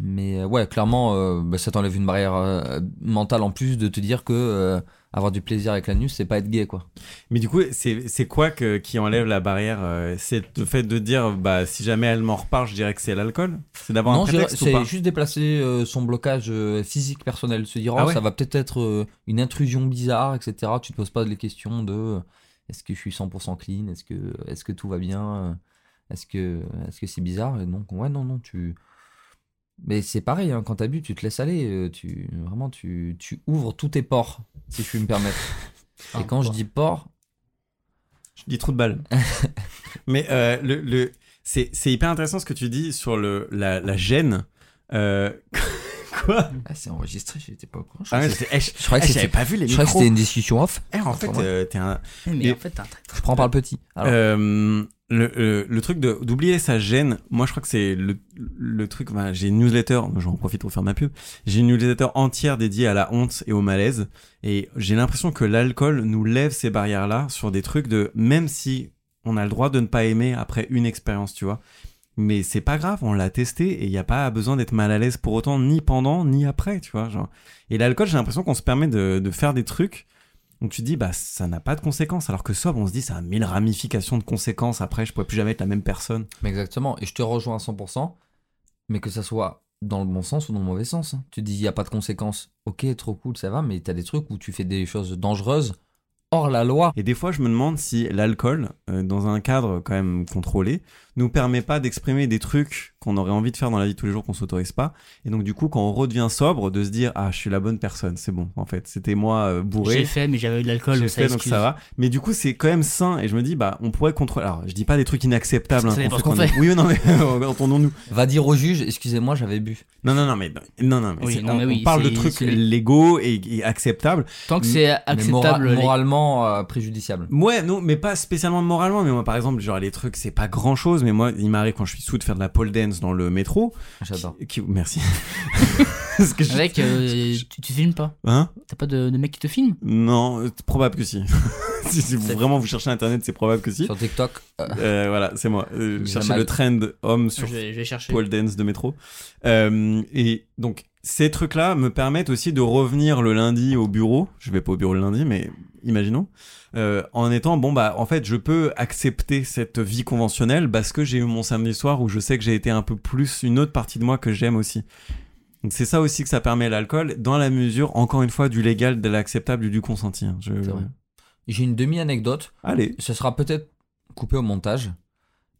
mais euh, ouais, clairement, euh, bah, ça t'enlève une barrière euh, mentale en plus de te dire que avoir du plaisir avec la nuit, c'est pas être gay, quoi. Mais du coup, c'est quoi que, qui enlève la barrière C'est le fait de dire, bah, si jamais elle m'en repart, je dirais que c'est l'alcool? C'est d'avoir un prétexte c'est juste déplacer son blocage physique personnel, se dire Ah oh, ouais? ça va peut-être être une intrusion bizarre, etc. Tu te poses pas les questions de est-ce que je suis 100% clean, est-ce que est-ce que tout va bien, est-ce que est-ce que c'est bizarre? Et donc ouais non non tu Mais c'est pareil, hein, quand t'as bu, tu te laisses aller. euh, Tu, vraiment, tu, tu ouvres tous tes pores, si je puis me permettre. Ah, [LAUGHS] Et quand je dis pores, Je dis trou de balle. [LAUGHS] Mais euh, le, le, c'est, c'est hyper intéressant ce que tu dis sur le, la, la gêne. Euh, quoi ah, c'est enregistré, j'étais pas au courant. Je ah croyais ouais, que c'est- eh, je, je croyais que eh, c'était- j'avais pas vu les je croyais que micros. c'était une discussion off. Eh, en fait, euh, t'es un, Eh, Mais Et- en fait, t'as un très- Je prends par le petit. Alors, Euh, le, le, le truc de- d'oublier sa gêne, moi je crois que c'est le, le truc. j'ai une newsletter, j'en profite pour faire ma pub. J'ai une newsletter entière dédiée à la honte et au malaise. Et j'ai l'impression que l'alcool nous lève ces barrières-là sur des trucs de même si on a le droit de ne pas aimer après une expérience, tu vois. Mais c'est pas grave, on l'a testé et il n'y a pas besoin d'être mal à l'aise pour autant, ni pendant, ni après, tu vois. Genre. Et l'alcool, j'ai l'impression qu'on se permet de, de faire des trucs donc tu te dis, bah, ça n'a pas de conséquences. Alors que sobre, on se dit, ça a mille ramifications de conséquences. Après, je pourrais plus jamais être la même personne. mais exactement. Et je te rejoins à 100%, mais que ça soit dans le bon sens ou dans le mauvais sens. hein. Tu dis, il n'y a pas de conséquences. Ok, trop cool, ça va, mais t'as des trucs où tu fais des choses dangereuses hors la loi. Et des fois, je me demande si l'alcool, euh, dans un cadre quand même contrôlé, nous permet pas d'exprimer des trucs qu'on aurait envie de faire dans la vie de tous les jours qu'on s'autorise pas. Et donc, du coup, quand on redevient sobre, de se dire, ah, je suis la bonne personne, c'est bon. En fait, c'était moi euh, J'ai bourré. fait, mais j'avais eu de l'alcool, J'ai donc ça fait, donc ça va. Mais du coup, c'est quand même sain. Et je me dis, bah, on pourrait contrôler. Alors, je dis pas des trucs inacceptables. Hein, qu'on ce qu'on qu'on- Oui, non, mais [LAUGHS] entendons-nous. Va dire au juge, excusez-moi, j'avais bu. Non, non, non, mais non, non, mais Oui, non, on, mais oui, on parle de trucs légaux et, et acceptables. Tant que c'est mora- acceptable. les- moralement euh, préjudiciable. Ouais, non, mais pas spécialement moralement. Mais moi, par exemple, genre les trucs, c'est pas grand chose. Mais moi, il m'arrive quand je suis sous de faire de la pole dance dans le métro. J'adore. Qui- merci. [LAUGHS] Parce que je- Avec, euh, tu, tu filmes pas Hein T'as pas de, de mec qui te filme Non, c'est probable que si. [LAUGHS] si, si vous- C'est- vraiment vous cherchez internet, c'est probable que si. Sur TikTok, euh, Euh, voilà, c'est moi. Euh, cherchez le trend homme sur je, vais, je vais chercher. pole dance de métro. Euh, et donc, ces trucs-là me permettent aussi de revenir le lundi au bureau. Je vais pas au bureau le lundi, mais imaginons. Euh, en étant, bon, bah, en fait, je peux accepter cette vie conventionnelle parce que j'ai eu mon samedi soir où je sais que j'ai été un peu plus une autre partie de moi que j'aime aussi. Donc, c'est ça aussi que ça permet l'alcool, dans la mesure, encore une fois, du légal, de l'acceptable et du consenti. hein. Je- j'ai une demi-anecdote. Allez. Ce sera peut-être coupé au montage,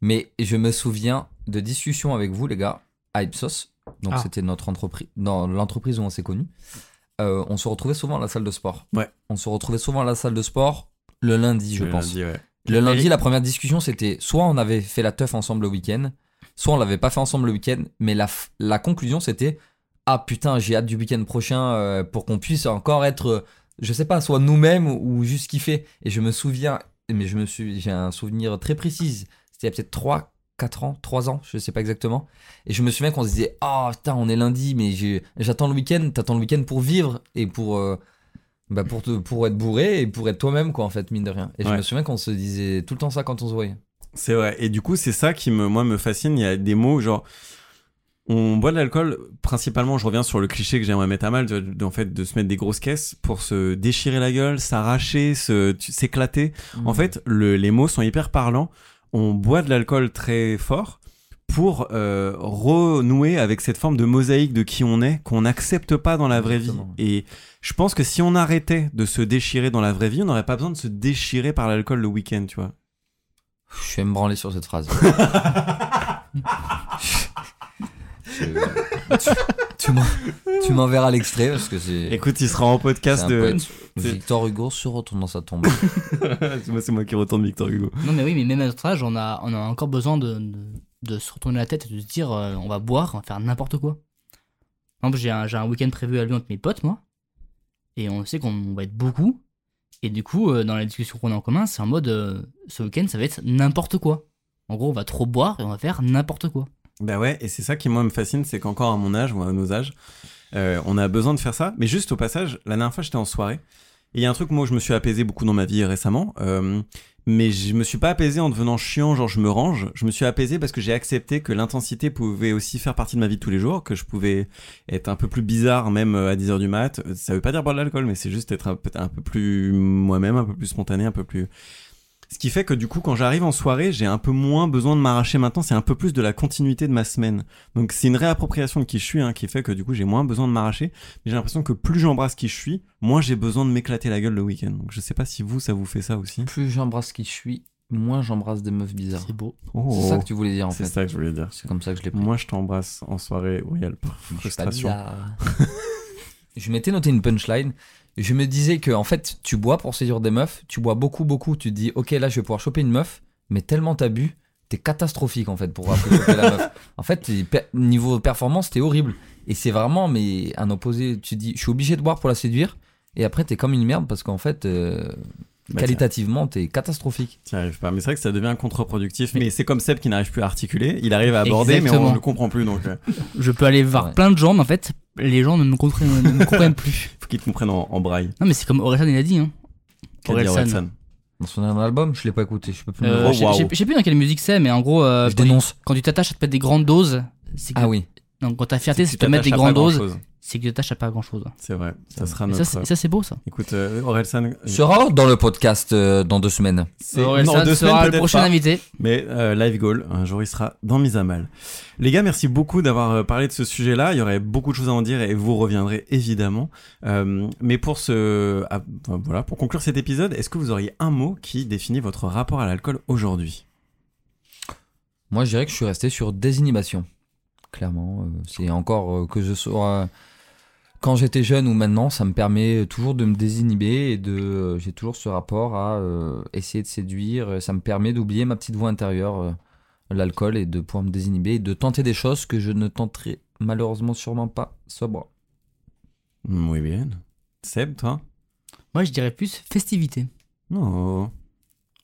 mais je me souviens de discussions avec vous, les gars, à Ipsos. Donc, Ah. c'était notre entreprise, dans l'entreprise où on s'est connus. Euh, on se retrouvait souvent à la salle de sport. Ouais. On se retrouvait souvent à la salle de sport le lundi, je Le pense. lundi, ouais. Le lundi, la première discussion, c'était soit on avait fait la teuf ensemble le week-end, soit on l'avait pas fait ensemble le week-end, mais la, la conclusion, c'était Ah putain, j'ai hâte du week-end prochain euh, pour qu'on puisse encore être, euh, je sais pas, soit nous-mêmes ou juste kiffer. Et je me souviens, mais je me suis, j'ai un souvenir très précis, c'était peut-être 3, 4 ans, 3 ans, je sais pas exactement. Et je me souviens qu'on se disait Ah putain, on est lundi, mais j'attends le week-end, t'attends le week-end pour vivre et pour. euh, bah pour, te, pour être bourré et pour être toi-même, quoi, en fait, mine de rien. Et je me souviens qu'on se disait tout le temps ça quand on se voyait. C'est vrai. Et du coup, c'est ça qui me, moi, me fascine. Il y a des mots genre. On boit de l'alcool, principalement, je reviens sur le cliché que j'aimerais mettre à mal, de, de- en fait, de se mettre des grosses caisses pour se déchirer la gueule, s'arracher, s'éclater. En fait, le- les mots sont hyper parlants. On boit de l'alcool très fort pour euh, renouer avec cette forme de mosaïque de qui on est, qu'on n'accepte pas dans la vraie Exactement. vie. Et je pense que si on arrêtait de se déchirer dans la vraie vie, on n'aurait pas besoin de se déchirer par l'alcool le week-end, tu vois. Je vais me branler sur cette phrase. [LAUGHS] Tu [LAUGHS] tu m'en- tu m'enverras l'extrait parce que c'est. Écoute, il sera en podcast un de. c'est- Victor Hugo se retourne dans sa tombe. [LAUGHS] c'est moi, qui retourne Victor Hugo. Non, mais oui, mais même à notre âge, on a, on a encore besoin de, de, de se retourner la tête et de se dire euh, on va boire, on va faire n'importe quoi. Par exemple, j'ai un, week-end prévu à Lyon avec mes potes, moi. Et on sait qu'on va être beaucoup. Et du coup, euh, dans la discussion qu'on a en commun, c'est en mode euh, ce week-end, ça va être n'importe quoi. En gros, on va trop boire et on va faire n'importe quoi. Bah ouais, et c'est ça qui moi me fascine, c'est qu'encore à mon âge ou à nos âges, euh, on a besoin de faire ça. Mais juste au passage, la dernière fois j'étais en soirée, et il y a un truc moi je me suis apaisé beaucoup dans ma vie récemment, euh, mais je me suis pas apaisé en devenant chiant, genre je me range. Je me suis apaisé parce que j'ai accepté que l'intensité pouvait aussi faire partie de ma vie tous les jours, que je pouvais être un peu plus bizarre même euh, à 10h du mat. Ça veut pas dire boire de l'alcool, mais c'est juste être un peu plus moi-même, un peu plus spontané, un peu plus... Ce qui fait que du coup, quand j'arrive en soirée, j'ai un peu moins besoin de m'arracher maintenant. C'est un peu plus de la continuité de ma semaine. Donc c'est une réappropriation de qui je suis, hein, qui fait que du coup, j'ai moins besoin de m'arracher. Mais j'ai l'impression que plus j'embrasse qui je suis, moins j'ai besoin de m'éclater la gueule le week-end. Donc je sais pas si vous, ça vous fait ça aussi. Plus j'embrasse qui je suis, moins j'embrasse des meufs bizarres. C'est beau. Oh, C'est ça que tu voulais dire en c'est fait. ça que je voulais dire. C'est comme ça que je l'ai pris. Moi, je t'embrasse en soirée, Je suis pas frustration. bizarre. [LAUGHS] je m'étais noté une punchline. Je me disais que en fait, tu bois pour séduire des meufs, tu bois beaucoup, beaucoup. Tu te dis, ok, là, je vais pouvoir choper une meuf, mais tellement t'as bu, t'es catastrophique en fait pour après choper la meuf. [LAUGHS] En fait, niveau performance, t'es horrible. Et c'est vraiment, mais un opposé. Tu te dis, je suis obligé de boire pour la séduire, et après, t'es comme une merde parce qu'en fait, euh, Bah, qualitativement, t'es catastrophique. T'y arrives pas. Mais c'est vrai que ça devient contre-productif. Mais c'est comme Seb qui n'arrive plus à articuler. Il arrive à aborder, mais on ne le comprend plus. Donc, euh, [LAUGHS] Je peux aller voir Ouais. plein de gens, mais en fait, les gens ne me comprennent, ne me comprennent plus. [LAUGHS] faut qu'il te comprenne en, en braille. Non, mais c'est comme Orelsan, il a dit. Hein. Orelsan. Dans son dernier album, je l'ai pas écouté, je peux plus me Euh, Oh, je sais- je plus dans quelle musique c'est, mais en gros, euh, Je quand, dénonce. quand tu t'attaches à te mettre des grandes doses, c'est que, Ah oui. donc, quand ta fierté, c'est de tu te mettre des grandes doses. C'est que tu t'attaches à pas grand chose. C'est vrai. Ça sera notre. ça, c'est- ça, c'est beau, ça. Écoute, euh, Orelsan. euh, Sera dans le podcast euh, dans deux semaines. c'est- Orelsan non, deux sera semaines, le prochain pas. invité. Mais euh, Live Goal, un jour il sera dans Mise à Mal. Les gars, merci beaucoup d'avoir parlé de ce sujet-là. Il y aurait beaucoup de choses à en dire et vous reviendrez évidemment. Euh, mais pour ce, ah, voilà, pour conclure cet épisode, est-ce que vous auriez un mot qui définit votre rapport à l'alcool aujourd'hui? Moi, je dirais que je suis resté sur désinhibition. Clairement, euh, c'est encore euh, que je sois quand j'étais jeune ou maintenant, ça me permet toujours de me désinhiber et de euh, j'ai toujours ce rapport à euh, essayer de séduire. Ça me permet d'oublier ma petite voix intérieure, euh, l'alcool, et de pouvoir me désinhiber et de tenter des choses que je ne tenterai malheureusement sûrement pas sobre. Oui, bien. Seb, toi? Moi, je dirais plus festivité. Non.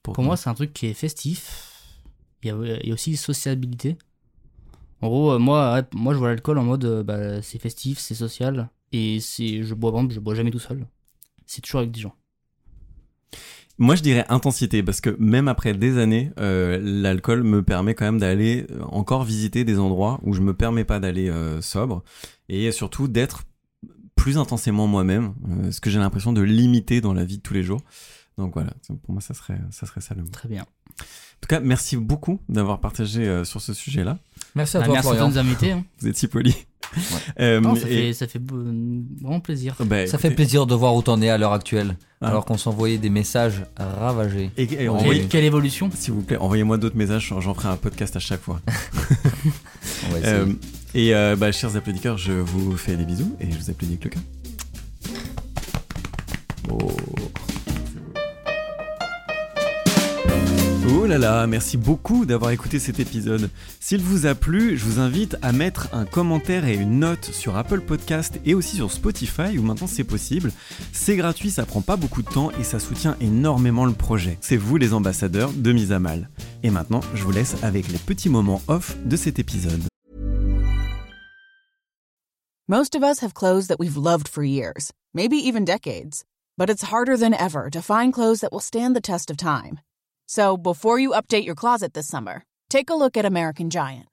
Pour moi, c'est un truc qui est festif. Il y a, il y a aussi sociabilité. En gros, moi, moi, je vois l'alcool en mode, bah, c'est festif, c'est social. Et c'est, je bois, je bois jamais tout seul. C'est toujours avec des gens. Moi, je dirais intensité, parce que même après des années, euh, l'alcool me permet quand même d'aller euh, encore visiter des endroits où je me permets pas d'aller euh, sobre, et surtout d'être plus intensément moi-même, euh, ce que j'ai l'impression de limiter dans la vie de tous les jours. Donc voilà, pour moi, ça serait ça, serait ça le mot. Très bien. Tout cas, merci beaucoup d'avoir partagé euh, sur ce sujet-là. Merci à Bah, toi, merci de nous inviter. hein. [LAUGHS] Vous êtes si poli. Euh, Non, ça, et- fait, ça fait beau- vraiment plaisir. bah, Ça fait plaisir de voir où t'en es à l'heure actuelle, Ah. alors qu'on s'envoyait des messages ravagés. Et, envoyez- Quelle, évolution s'il vous plaît, envoyez-moi d'autres messages, j'en ferai un podcast à chaque fois. [LAUGHS] On va essayer. Euh, et euh, bah, chers applaudisseurs, je vous fais des bisous et je vous applaudis avec le cœur. Oh. Oh là là, merci beaucoup d'avoir écouté cet épisode. S'il vous a plu, je vous invite à mettre un commentaire et une note sur Apple Podcast et aussi sur Spotify où maintenant c'est possible. C'est gratuit, ça prend pas beaucoup de temps et ça soutient énormément le projet. C'est vous les ambassadeurs de Mise à Mal. Et maintenant, je vous laisse avec les petits moments off de cet épisode. Most of us have clothes that we've loved for years, maybe even decades. But it's harder than ever to find clothes that will stand the test of time. So before you update your closet this summer, take a look at American Giant.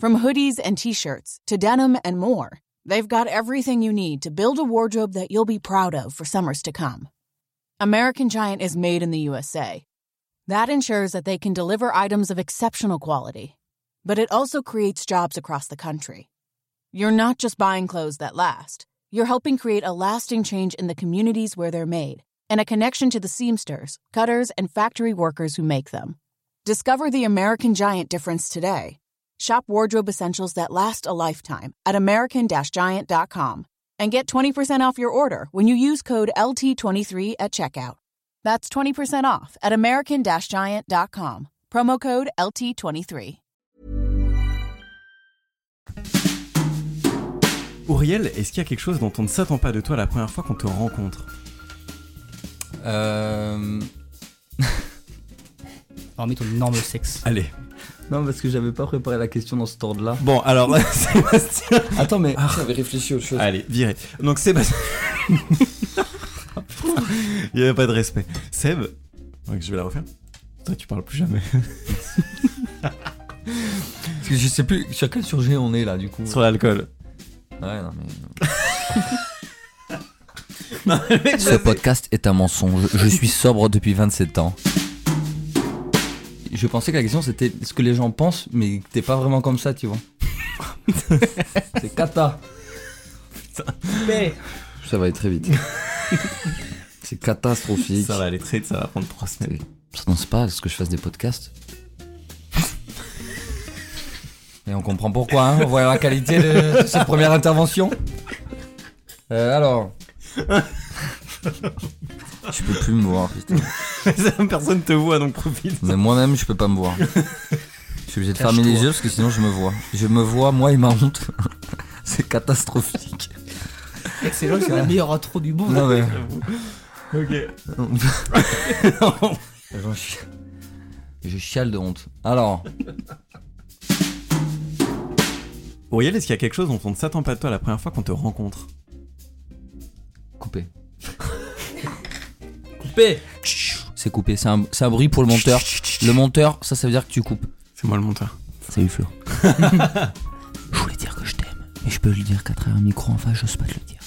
From hoodies and t-shirts to denim and more, they've got everything you need to build a wardrobe that you'll be proud of for summers to come. American Giant is made in the USA. That ensures that they can deliver items of exceptional quality. But it also creates jobs across the country. You're not just buying clothes that last. You're helping create a lasting change in the communities where they're made and a connection to the seamsters, cutters, and factory workers who make them. Discover the American Giant difference today. Shop wardrobe essentials that last a lifetime at American-Giant.com and get 20% off your order when you use code LT23 at checkout. That's 20% off at American-Giant.com. Promo code LT23. Auriel, est-ce qu'il y a quelque chose dont on ne s'attend pas de toi la première fois qu'on te rencontre Euh, [LAUGHS] Hormis ton énorme sexe. Allez. Non, parce que j'avais pas préparé la question dans ce ordre-là. Bon, alors, [LAUGHS] Sébastien. Attends, mais j'avais réfléchi à autre chose. Allez, viré. Donc, Sébastien. Il n'y avait pas de respect. Seb. Donc, je vais la refaire. Toi, tu parles plus jamais. Parce que je sais plus sur quel sujet on est là, du coup. Sur l'alcool. Ouais, non, mais. [LAUGHS] Ce podcast est un mensonge. Je suis sobre depuis 27 ans. Je pensais que la question c'était ce que les gens pensent, mais t'es pas vraiment comme ça, tu vois. [LAUGHS] C'est cata. Ça va aller très vite. [LAUGHS] C'est catastrophique. Ça va aller très vite, ça va prendre trois semaines. s'annonce pas à ce que je fasse des podcasts. [LAUGHS] Et on comprend pourquoi, hein, on voit la qualité de cette première intervention. Euh, alors. Je peux plus me voir, putain. [LAUGHS] Personne te voit donc profite. Mais moi-même, je peux pas me voir. Je suis obligé de fermer les yeux parce que sinon je me vois. Je me vois, moi et ma honte. [LAUGHS] C'est catastrophique. Excellent, c'est la meilleure intro du monde. Non, mais. Ok. [LAUGHS] Je chiale de honte. Alors, Auriel, est-ce qu'il y a quelque chose dont on ne s'attend pas de toi la première fois qu'on te rencontre? Coupé. [LAUGHS] Coupé. C'est coupé. C'est un, c'est un bruit pour le monteur. Le monteur, ça, ça veut dire que tu coupes. C'est moi le monteur. Salut Flo. [LAUGHS] je voulais dire que je t'aime, mais je peux le dire qu'à travers un micro en face, j'ose pas te le dire.